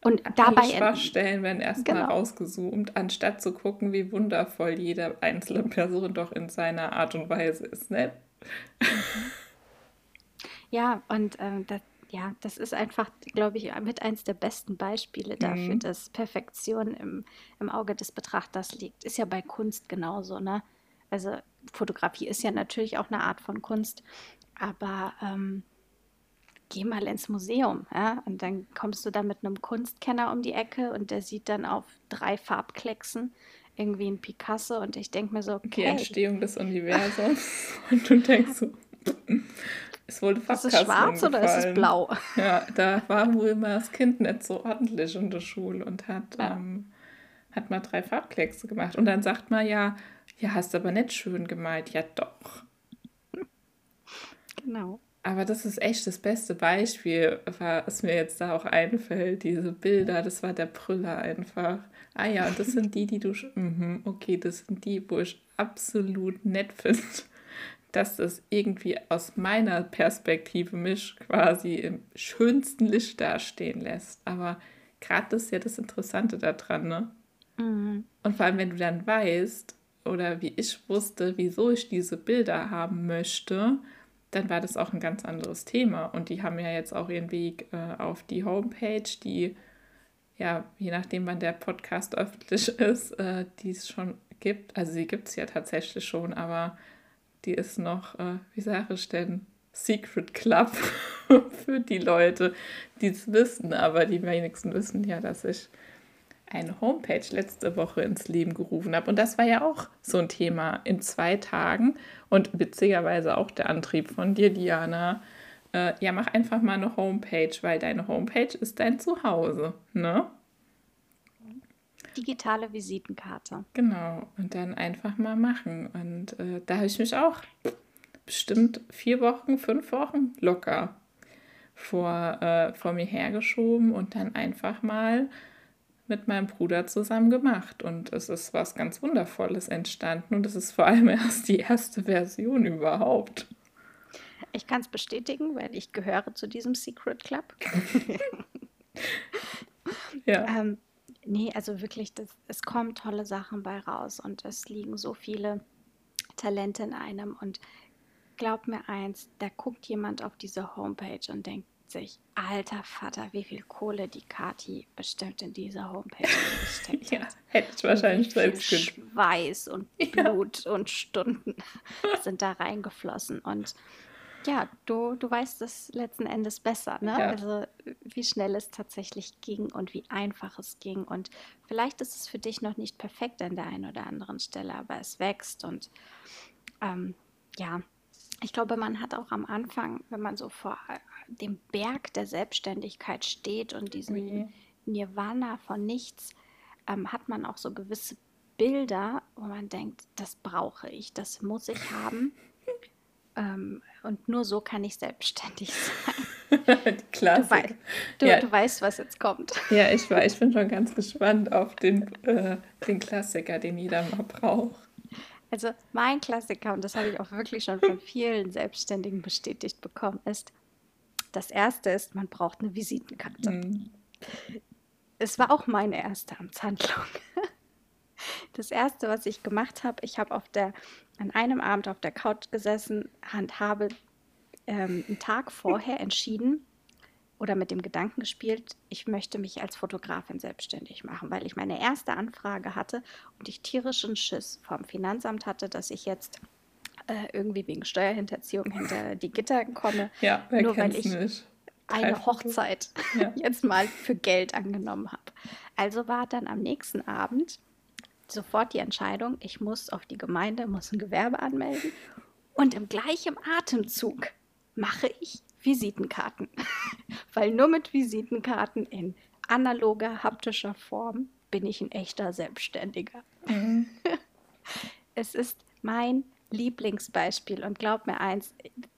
Und dabei. Alle Schwachstellen werden erstmal genau. rausgezoomt, anstatt zu gucken, wie wundervoll jede einzelne Person doch in seiner Art und Weise ist. Ne? Ja, und ähm, das, ja, das ist einfach, glaube ich, mit eins der besten Beispiele dafür, mhm. dass Perfektion im, im Auge des Betrachters liegt. Ist ja bei Kunst genauso, ne? Also Fotografie ist ja natürlich auch eine Art von Kunst, aber ähm, geh mal ins Museum. Ja? Und dann kommst du da mit einem Kunstkenner um die Ecke und der sieht dann auf drei Farbklecksen irgendwie ein Picasso und ich denke mir so, okay. Die Entstehung des Universums. und du denkst so, es wurde fast Ist es schwarz oder ist es blau? Ja, da war wohl immer das Kind nicht so ordentlich in der Schule und hat, ja. ähm, hat mal drei Farbkleckse gemacht. Und dann sagt man ja, ja, hast aber nicht schön gemalt. Ja, doch. Genau. Aber das ist echt das beste Beispiel, was mir jetzt da auch einfällt. Diese Bilder, das war der Brüller einfach. Ah ja, das sind die, die du. Mhm, okay, das sind die, wo ich absolut nett finde, dass das irgendwie aus meiner Perspektive mich quasi im schönsten Licht dastehen lässt. Aber gerade das ist ja das Interessante daran, ne? Mhm. Und vor allem, wenn du dann weißt, oder wie ich wusste, wieso ich diese Bilder haben möchte, dann war das auch ein ganz anderes Thema. Und die haben ja jetzt auch ihren Weg äh, auf die Homepage, die, ja, je nachdem, wann der Podcast öffentlich ist, äh, die es schon gibt. Also sie gibt es ja tatsächlich schon, aber die ist noch, äh, wie sage ich denn, Secret Club für die Leute, die es wissen. Aber die wenigsten wissen ja, dass ich eine Homepage letzte Woche ins Leben gerufen habe. Und das war ja auch so ein Thema in zwei Tagen und witzigerweise auch der Antrieb von dir, Diana. Äh, ja, mach einfach mal eine Homepage, weil deine Homepage ist dein Zuhause, ne? Digitale Visitenkarte. Genau, und dann einfach mal machen. Und äh, da habe ich mich auch bestimmt vier Wochen, fünf Wochen locker vor, äh, vor mir hergeschoben und dann einfach mal mit meinem Bruder zusammen gemacht und es ist was ganz Wundervolles entstanden und es ist vor allem erst die erste Version überhaupt. Ich kann es bestätigen, weil ich gehöre zu diesem Secret Club. ja. Ähm, nee, also wirklich, das, es kommen tolle Sachen bei raus und es liegen so viele Talente in einem und glaub mir eins, da guckt jemand auf diese Homepage und denkt, sich, alter Vater, wie viel Kohle die Kati bestimmt in dieser Homepage gesteckt ja, hat. Hätte ich wahrscheinlich selbst Schweiß und Blut ja. und Stunden sind da reingeflossen. Und ja, du, du weißt es letzten Endes besser, ne? Ja. Also wie schnell es tatsächlich ging und wie einfach es ging. Und vielleicht ist es für dich noch nicht perfekt an der einen oder anderen Stelle, aber es wächst. Und ähm, ja, ich glaube, man hat auch am Anfang, wenn man so vor dem Berg der Selbstständigkeit steht und diesen Ui. Nirvana von nichts, ähm, hat man auch so gewisse Bilder, wo man denkt, das brauche ich, das muss ich haben. Ähm, und nur so kann ich selbstständig sein. Die Du, wei Klassik. du, Ja, du weißt, was jetzt kommt. ja, ich war, ich bin schon ganz gespannt auf den, äh, den Klassiker, den jeder mal braucht. Also mein Klassiker, und das habe ich auch wirklich schon von vielen Selbstständigen bestätigt bekommen, ist, das erste ist, man braucht eine Visitenkarte. Hm. Es war auch meine erste Amtshandlung. Das erste, was ich gemacht habe, ich habe auf der, an einem Abend auf der Couch gesessen und habe ähm, einen Tag vorher entschieden oder mit dem Gedanken gespielt, ich möchte mich als Fotografin selbstständig machen, weil ich meine erste Anfrage hatte und ich tierischen Schiss vom Finanzamt hatte, dass ich jetzt äh, irgendwie wegen Steuerhinterziehung hinter die Gitter komme, Ja, wer nur weil ich nicht? eine. Hochzeit Ja. jetzt mal für Geld angenommen habe. Also war dann am nächsten Abend sofort die Entscheidung, ich muss auf die Gemeinde, muss ein Gewerbe anmelden und im gleichen Atemzug mache ich Visitenkarten, weil nur mit Visitenkarten in analoger, haptischer Form bin ich ein echter Selbstständiger. Mhm. Es ist mein Lieblingsbeispiel und glaub mir eins,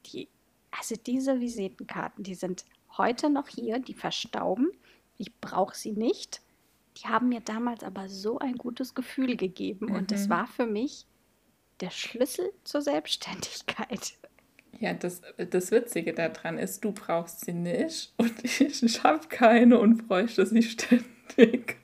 die, also diese Visitenkarten, die sind heute noch hier, die verstauben. Ich brauche sie nicht. Die haben mir damals aber so ein gutes Gefühl gegeben und das Mhm. war für mich der Schlüssel zur Selbstständigkeit. Ja, das, das Witzige daran ist, du brauchst sie nicht und ich, ich habe keine und bräuchte sie ständig.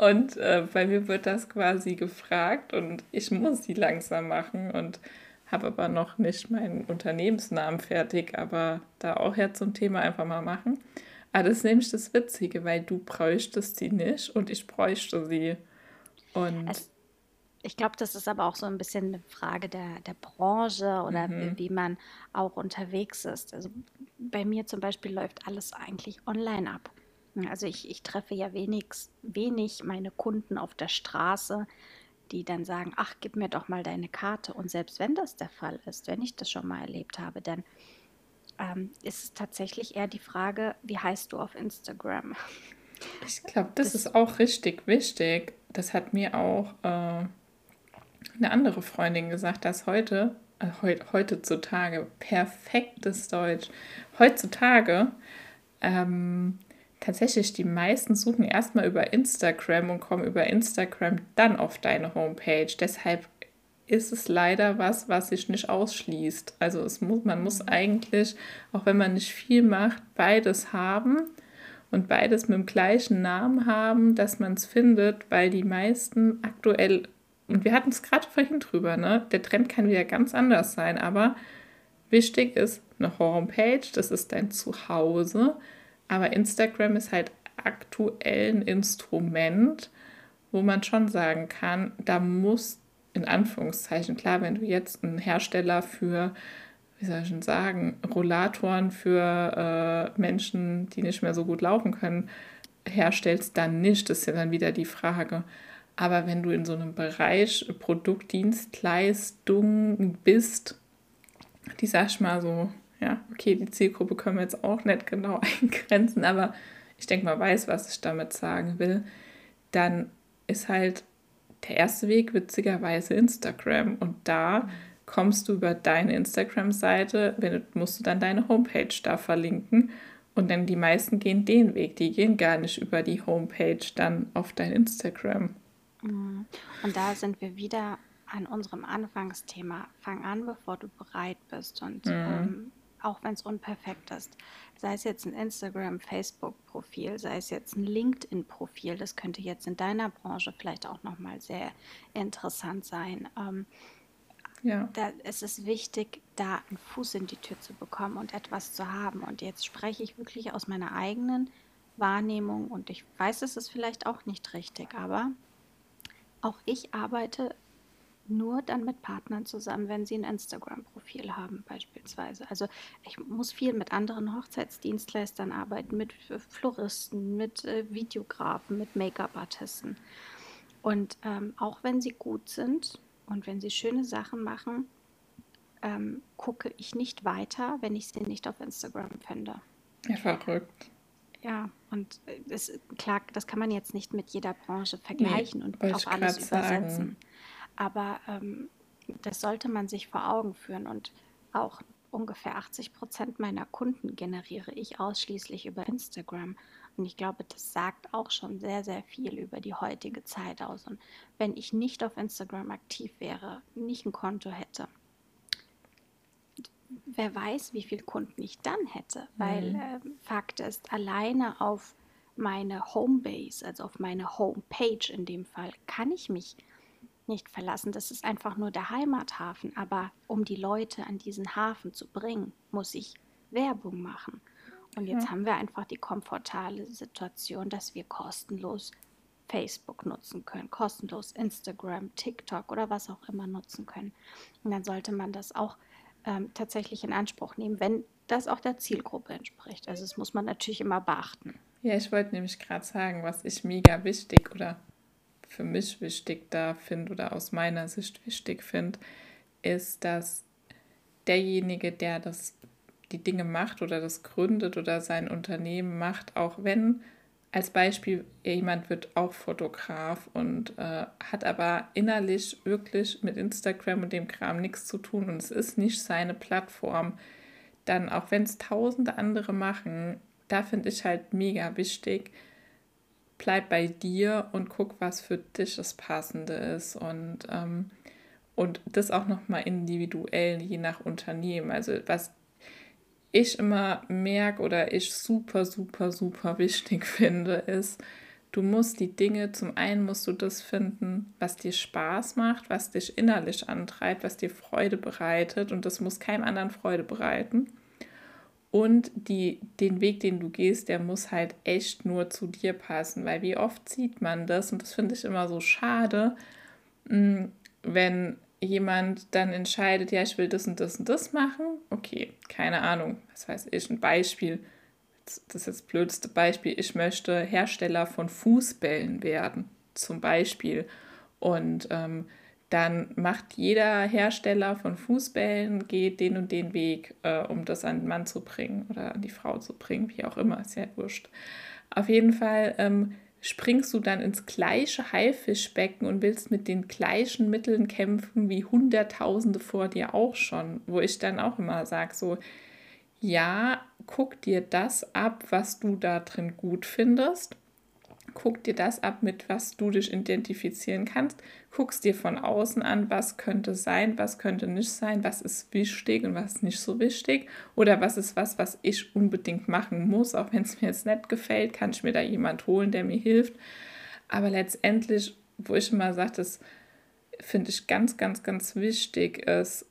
Und äh, bei mir wird das quasi gefragt und ich muss sie langsam machen und habe aber noch nicht meinen Unternehmensnamen fertig, aber da auch jetzt zum Thema einfach mal machen. Aber das ist nämlich das Witzige, weil du bräuchtest sie nicht und ich bräuchte sie. Und Es, ich glaube, das ist aber auch so ein bisschen eine Frage der, der Branche oder mhm, wie man auch unterwegs ist. Also bei mir zum Beispiel läuft alles eigentlich online ab. Also ich, ich treffe ja wenig, wenig meine Kunden auf der Straße, die dann sagen, ach, gib mir doch mal deine Karte. Und selbst wenn das der Fall ist, wenn ich das schon mal erlebt habe, dann ähm, ist es tatsächlich eher die Frage, wie heißt du auf Instagram? ich glaube, das Das, ist auch richtig wichtig. Das hat mir auch äh, eine andere Freundin gesagt, dass heute, äh, heut, heutzutage, perfektes Deutsch, heutzutage ähm, tatsächlich die meisten suchen erstmal über Instagram und kommen über Instagram dann auf deine Homepage. Deshalb ist es leider was, was sich nicht ausschließt. Also es muss, man muss eigentlich, auch wenn man nicht viel macht, beides haben und beides mit dem gleichen Namen haben, dass man es findet, weil die meisten aktuell, und wir hatten es gerade vorhin drüber, ne? Der Trend kann wieder ganz anders sein, aber wichtig ist eine Homepage, das ist dein Zuhause, aber Instagram ist halt aktuell ein Instrument, wo man schon sagen kann, da muss in Anführungszeichen, klar, wenn du jetzt einen Hersteller für, wie soll ich denn sagen, Rollatoren für äh, Menschen, die nicht mehr so gut laufen können, herstellst, dann nicht. Das ist ja dann wieder die Frage. Aber wenn du in so einem Bereich Produktdienstleistung bist, die sag ich mal so, ja, okay, die Zielgruppe können wir jetzt auch nicht genau eingrenzen, aber ich denke, man weiß, was ich damit sagen will, dann ist halt der erste Weg witzigerweise Instagram und da kommst du über deine Instagram-Seite, wenn du, musst du dann deine Homepage da verlinken und dann die meisten gehen den Weg, die gehen gar nicht über die Homepage dann auf dein Instagram. Mm. Und da sind wir wieder an unserem Anfangsthema. Fang an, bevor du bereit bist. Und Mhm. ähm, auch wenn es unperfekt ist, sei es jetzt ein Instagram, Facebook-Profil, sei es jetzt ein LinkedIn-Profil, das könnte jetzt in deiner Branche vielleicht auch nochmal sehr interessant sein. Ähm, Ja, da, es ist wichtig, da einen Fuß in die Tür zu bekommen und etwas zu haben. Und jetzt spreche ich wirklich aus meiner eigenen Wahrnehmung und ich weiß, es ist vielleicht auch nicht richtig, aber auch ich arbeite nur dann mit Partnern zusammen, wenn sie ein Instagram-Profil Profil haben beispielsweise. Also ich muss viel mit anderen Hochzeitsdienstleistern arbeiten, mit Floristen, mit äh, Videografen, mit Make-up-Artisten. Und ähm, auch wenn sie gut sind und wenn sie schöne Sachen machen, ähm, gucke ich nicht weiter, wenn ich sie nicht auf Instagram finde. Ja, verrückt. Ja, und das, äh, klar, das kann man jetzt nicht mit jeder Branche vergleichen nee, und auf alles übersetzen. Sagen. Aber ähm, das sollte man sich vor Augen führen. Und auch ungefähr 80 Prozent meiner Kunden generiere ich ausschließlich über Instagram. Und ich glaube, das sagt auch schon sehr, sehr viel über die heutige Zeit aus. Und wenn ich nicht auf Instagram aktiv wäre, nicht ein Konto hätte, wer weiß, wie viele Kunden ich dann hätte. Weil äh, Fakt ist, alleine auf meine Homebase, also auf meine Homepage in dem Fall, kann ich mich nicht verlassen. Das ist einfach nur der Heimathafen. Aber um die Leute an diesen Hafen zu bringen, muss ich Werbung machen. Und jetzt ja. haben wir einfach die komfortable Situation, dass wir kostenlos Facebook nutzen können, kostenlos Instagram, TikTok oder was auch immer nutzen können. Und dann sollte man das auch ähm, tatsächlich in Anspruch nehmen, wenn das auch der Zielgruppe entspricht. Also das muss man natürlich immer beachten. Ja, ich wollte nämlich gerade sagen, was ich mega wichtig oder für mich wichtig da finde oder aus meiner Sicht wichtig finde, ist, dass derjenige, der das, die Dinge macht oder das gründet oder sein Unternehmen macht, auch wenn als Beispiel, jemand wird auch Fotograf und äh, hat aber innerlich wirklich mit Instagram und dem Kram nichts zu tun und es ist nicht seine Plattform, dann auch wenn es tausende andere machen, da finde ich halt mega wichtig, bleib bei dir und guck, was für dich das Passende ist und, ähm, und das auch nochmal individuell, je nach Unternehmen. Also was ich immer merke oder ich super, super, super wichtig finde, ist, du musst die Dinge, zum einen musst du das finden, was dir Spaß macht, was dich innerlich antreibt, was dir Freude bereitet und das muss keinem anderen Freude bereiten. Und die, den Weg, den du gehst, der muss halt echt nur zu dir passen, weil wie oft sieht man das und das finde ich immer so schade, mm, wenn jemand dann entscheidet, ja, ich will das und das und das machen, okay, keine Ahnung, was weiß ich, ein Beispiel, das ist das blödste Beispiel, ich möchte Hersteller von Fußbällen werden, zum Beispiel. Und ähm, dann macht jeder Hersteller von Fußbällen, geht den und den Weg, äh, um das an den Mann zu bringen oder an die Frau zu bringen, wie auch immer, ist ja wurscht. Auf jeden Fall ähm, springst du dann ins gleiche Haifischbecken und willst mit den gleichen Mitteln kämpfen wie Hunderttausende vor dir auch schon, wo ich dann auch immer sage, so, ja, guck dir das ab, was du da drin gut findest guck dir das ab, mit was du dich identifizieren kannst. Guckst dir von außen an, was könnte sein, was könnte nicht sein, was ist wichtig und was nicht so wichtig. Oder was ist was, was ich unbedingt machen muss, auch wenn es mir jetzt nicht gefällt, kann ich mir da jemand holen, der mir hilft. Aber letztendlich, wo ich immer sage, das finde ich ganz, ganz, ganz wichtig, ist,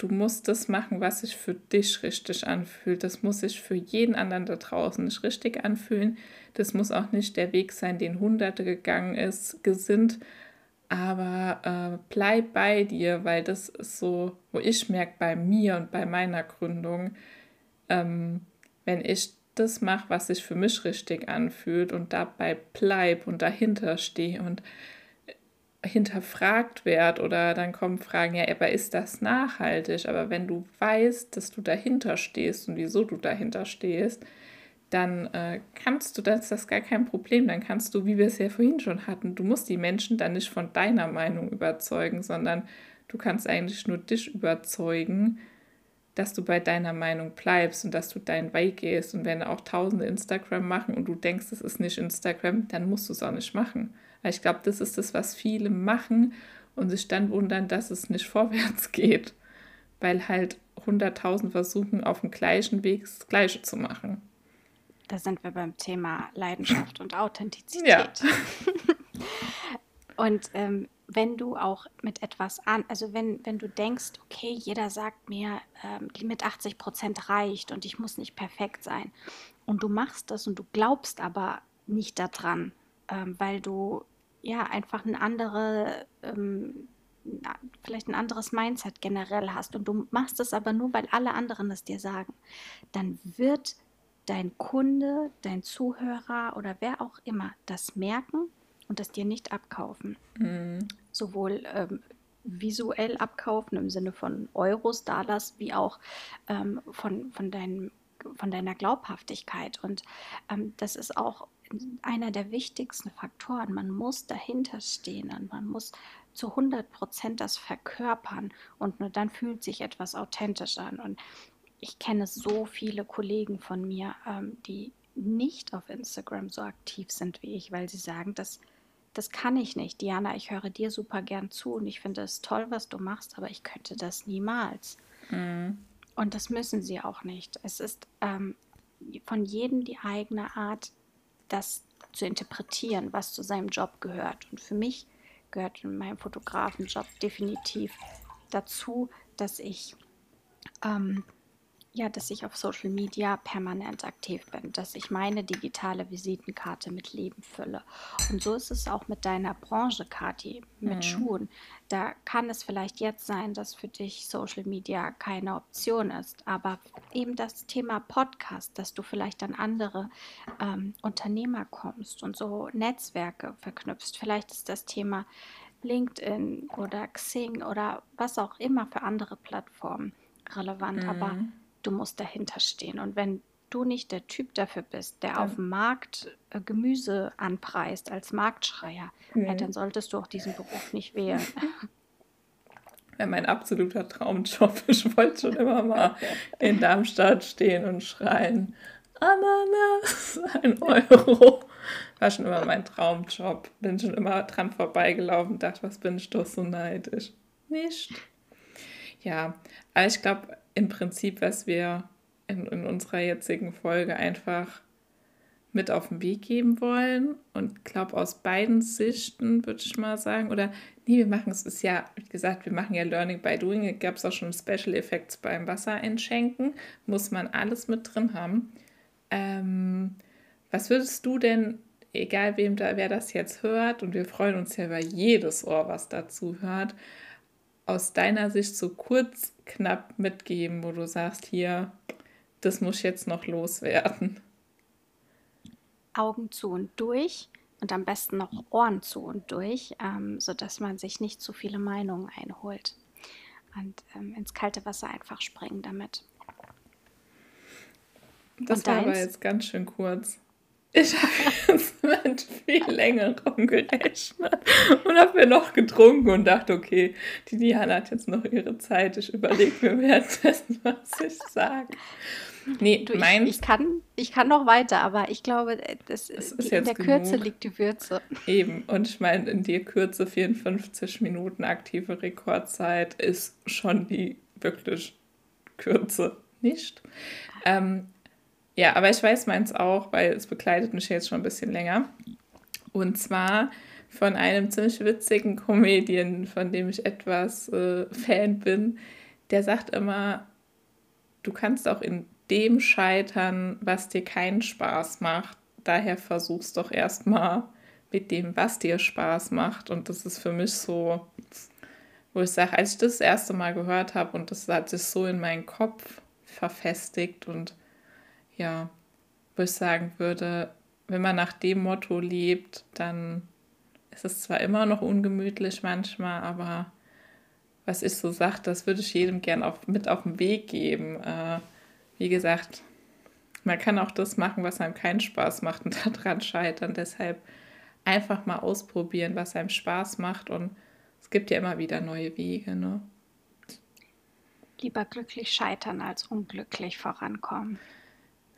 du musst das machen, was sich für dich richtig anfühlt. Das muss sich für jeden anderen da draußen nicht richtig anfühlen. Das muss auch nicht der Weg sein, den Hunderte gegangen ist, gesinnt. Aber äh, bleib bei dir, weil das ist so, wo ich merke bei mir und bei meiner Gründung, ähm, wenn ich das mache, was sich für mich richtig anfühlt und dabei bleib und dahinter stehe und hinterfragt wird oder dann kommen Fragen, ja, aber ist das nachhaltig? Aber wenn du weißt, dass du dahinter stehst und wieso du dahinter stehst, dann äh, kannst du das, das ist gar kein Problem. Dann kannst du, wie wir es ja vorhin schon hatten, du musst die Menschen dann nicht von deiner Meinung überzeugen, sondern du kannst eigentlich nur dich überzeugen, dass du bei deiner Meinung bleibst und dass du deinen Weg gehst. Und wenn auch tausende Instagram machen und du denkst, es ist nicht Instagram, dann musst du es auch nicht machen. Weil ich glaube, das ist das, was viele machen und sich dann wundern, dass es nicht vorwärts geht. Weil halt 100.000 versuchen, auf dem gleichen Weg das Gleiche zu machen. Da sind wir beim Thema Leidenschaft und Authentizität. Ja. und ähm, wenn du auch mit etwas an, also wenn, wenn du denkst, okay, jeder sagt mir, ähm, mit 80 Prozent reicht und ich muss nicht perfekt sein. Und du machst das und du glaubst aber nicht daran, ähm, weil du ja einfach eine andere ähm, vielleicht ein anderes Mindset generell hast und du machst es aber nur, weil alle anderen es dir sagen, dann wird dein Kunde, dein Zuhörer oder wer auch immer das merken und das dir nicht abkaufen. Mhm. Sowohl ähm, visuell abkaufen im Sinne von Euros, Dollars, wie auch ähm, von, von, deinem, von deiner Glaubhaftigkeit. Und ähm, das ist auch einer der wichtigsten Faktoren. Man muss dahinter stehen und man muss zu 100 Prozent das verkörpern und nur dann fühlt sich etwas authentisch an. Und ich kenne so viele Kollegen von mir, ähm, die nicht auf Instagram so aktiv sind wie ich, weil sie sagen, das, das kann ich nicht. Diana, ich höre dir super gern zu und ich finde es toll, was du machst, aber ich könnte das niemals. Mhm. Und das müssen sie auch nicht. Es ist ähm, von jedem die eigene Art, das zu interpretieren, was zu seinem Job gehört. Und für mich gehört in meinem Fotografenjob definitiv dazu, dass ich ähm, ja, dass ich auf Social Media permanent aktiv bin, dass ich meine digitale Visitenkarte mit Leben fülle. Und so ist es auch mit deiner Branche, Kati, mit mhm. Schuhen. Da kann es vielleicht jetzt sein, dass für dich Social Media keine Option ist, aber eben das Thema Podcast, dass du vielleicht an andere ähm, Unternehmer kommst und so Netzwerke verknüpfst. Vielleicht ist das Thema LinkedIn oder Xing oder was auch immer für andere Plattformen relevant, mhm. aber du musst dahinter stehen. Und wenn du nicht der Typ dafür bist, der ja. auf dem Markt äh, Gemüse anpreist als Marktschreier, mhm. ja, dann solltest du auch diesen Beruf nicht wählen. Ja, mein absoluter Traumjob. Ich wollte schon immer mal in Darmstadt stehen und schreien, Ananas, ein Euro. War schon immer mein Traumjob. Bin schon immer dran vorbeigelaufen dachte, was bin ich doch so neidisch. Nicht. Ja, aber ich glaube, im Prinzip, was wir in, in unserer jetzigen Folge einfach mit auf den Weg geben wollen. Und glaube, aus beiden Sichten würde ich mal sagen, oder nee, wir machen es, ist ja, wie gesagt, wir machen ja Learning by Doing. Gab es auch schon Special Effects beim Wasser einschenken. Muss man alles mit drin haben. Ähm, was würdest du denn, egal wem da, wer das jetzt hört, und wir freuen uns ja über jedes Ohr, was dazu hört, aus deiner Sicht so kurz, knapp mitgeben, wo du sagst, hier, das muss jetzt noch loswerden? Augen zu und durch und am besten noch Ohren zu und durch, ähm, sodass man sich nicht zu viele Meinungen einholt. Und ähm, ins kalte Wasser einfach springen damit. Das und war aber jetzt ganz schön kurz. Ich habe jetzt mit viel längerem gerechnet und habe mir noch getrunken und dachte, okay, die Diana hat jetzt noch ihre Zeit. Ich überlege mir währenddessen, was ich sage. Nee, du, ich, ich, kann, ich kann noch weiter, aber ich glaube, das, das ist in der genug. Kürze liegt die Würze. Eben, und ich meine, in der Kürze 54 Minuten aktive Rekordzeit ist schon die wirklich Kürze nicht. Ähm, ja, aber ich weiß meins auch, weil es begleitet mich jetzt schon ein bisschen länger. Und zwar von einem ziemlich witzigen Comedian, von dem ich etwas äh, Fan bin. Der sagt immer, du kannst auch in dem scheitern, was dir keinen Spaß macht. Daher versuch's doch erstmal mit dem, was dir Spaß macht. Und das ist für mich so, wo ich sage, als ich das, das erste Mal gehört habe und das hat sich so in meinen Kopf verfestigt und ja, wo ich sagen würde, wenn man nach dem Motto lebt, dann ist es zwar immer noch ungemütlich manchmal, aber was ich so sage, das würde ich jedem gern auf, mit auf den Weg geben. Äh, wie gesagt, man kann auch das machen, was einem keinen Spaß macht und daran scheitern. Deshalb einfach mal ausprobieren, was einem Spaß macht und es gibt ja immer wieder neue Wege. Ne? Lieber glücklich scheitern als unglücklich vorankommen.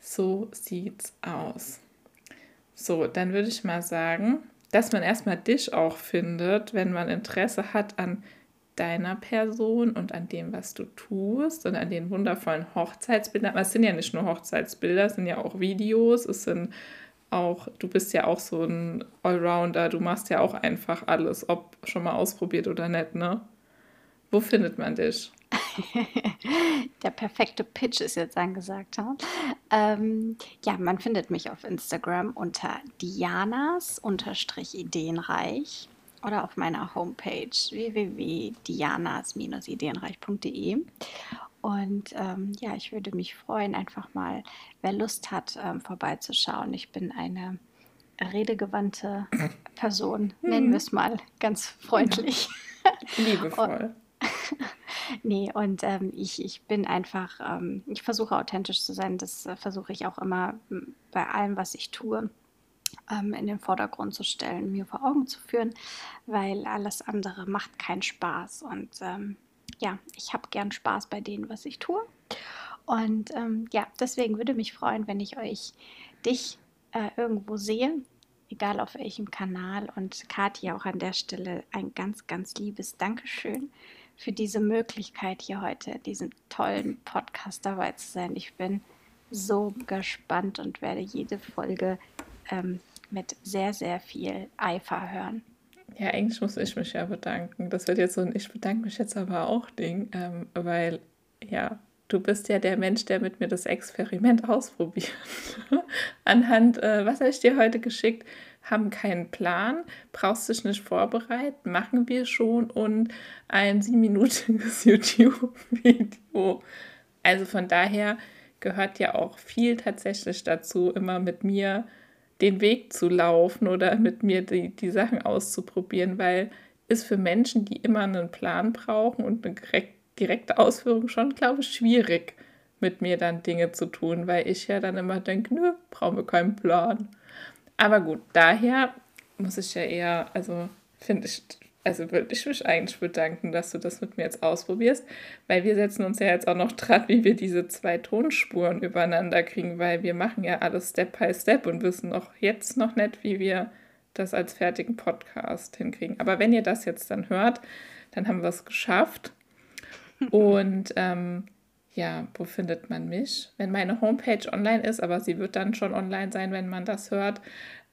So sieht's aus. So, dann würde ich mal sagen, dass man erstmal dich auch findet, wenn man Interesse hat an deiner Person und an dem, was du tust und an den wundervollen Hochzeitsbildern. Es sind ja nicht nur Hochzeitsbilder, es sind ja auch Videos, es sind auch, du bist ja auch so ein Allrounder, du machst ja auch einfach alles, ob schon mal ausprobiert oder nicht, ne? Wo findet man dich? Der perfekte Pitch ist jetzt angesagt. Ähm, ja, man findet mich auf Instagram unter Dianas-ideenreich oder auf meiner Homepage www.dianas-ideenreich.de. Und ähm, ja, ich würde mich freuen, einfach mal, wer Lust hat, ähm, vorbeizuschauen. Ich bin eine redegewandte Person, nennen wir es mal ganz freundlich. Liebevoll. nee, und ähm, ich, ich bin einfach, ähm, ich versuche authentisch zu sein. Das äh, versuche ich auch immer bei allem, was ich tue, ähm, in den Vordergrund zu stellen, mir vor Augen zu führen, weil alles andere macht keinen Spaß. Und ähm, ja, ich habe gern Spaß bei dem, was ich tue. Und ähm, ja, deswegen würde mich freuen, wenn ich euch, dich äh, irgendwo sehe, egal auf welchem Kanal. Und Kathi auch an der Stelle ein ganz, ganz liebes Dankeschön für diese Möglichkeit hier heute, diesen tollen Podcast dabei zu sein. Ich bin so gespannt und werde jede Folge ähm, mit sehr, sehr viel Eifer hören. Ja, eigentlich muss ich mich ja bedanken. Das wird jetzt so ein Ich bedanke mich jetzt aber auch Ding, ähm, weil ja, du bist ja der Mensch, der mit mir das Experiment ausprobiert. Anhand, äh, was habe ich dir heute geschickt? Haben keinen Plan, brauchst dich nicht vorbereiten, machen wir schon und ein siebenminütiges YouTube-Video. Also von daher gehört ja auch viel tatsächlich dazu, immer mit mir den Weg zu laufen oder mit mir die, die Sachen auszuprobieren, weil ist für Menschen, die immer einen Plan brauchen und eine direkte Ausführung schon, glaube ich, schwierig, mit mir dann Dinge zu tun, weil ich ja dann immer denke, nö, brauchen wir keinen Plan. Aber gut, daher muss ich ja eher, also finde ich, also würde ich mich eigentlich bedanken, dass du das mit mir jetzt ausprobierst, weil wir setzen uns ja jetzt auch noch dran, wie wir diese zwei Tonspuren übereinander kriegen, weil wir machen ja alles Step by Step und wissen auch jetzt noch nicht, wie wir das als fertigen Podcast hinkriegen. Aber wenn ihr das jetzt dann hört, dann haben wir es geschafft. Und ähm, ja, wo findet man mich? Wenn meine Homepage online ist, aber sie wird dann schon online sein, wenn man das hört,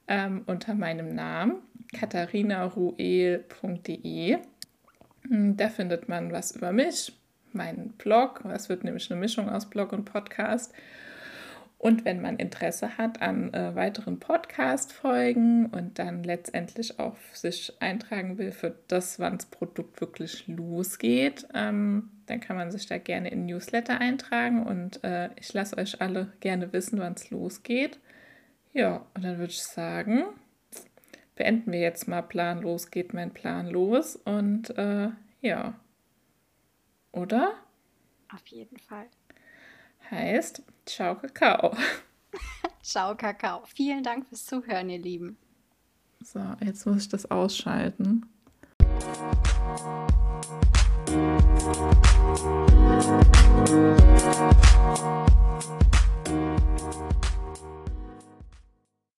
ähm, unter meinem Namen katharinaruel.de. Hm, da findet man was über mich, meinen Blog. Es wird nämlich eine Mischung aus Blog und Podcast. Und wenn man Interesse hat an äh, weiteren Podcast-Folgen und dann letztendlich auch sich eintragen will für das, wann das Produkt wirklich losgeht, ähm, dann kann man sich da gerne in Newsletter eintragen und äh, ich lasse euch alle gerne wissen, wann es losgeht. Ja, und dann würde ich sagen, beenden wir jetzt mal planlos, geht mein Plan los und äh, ja. Oder? Auf jeden Fall. Heißt, ciao Kakao. ciao Kakao. Vielen Dank fürs Zuhören, ihr Lieben. So, jetzt muss ich das ausschalten. You.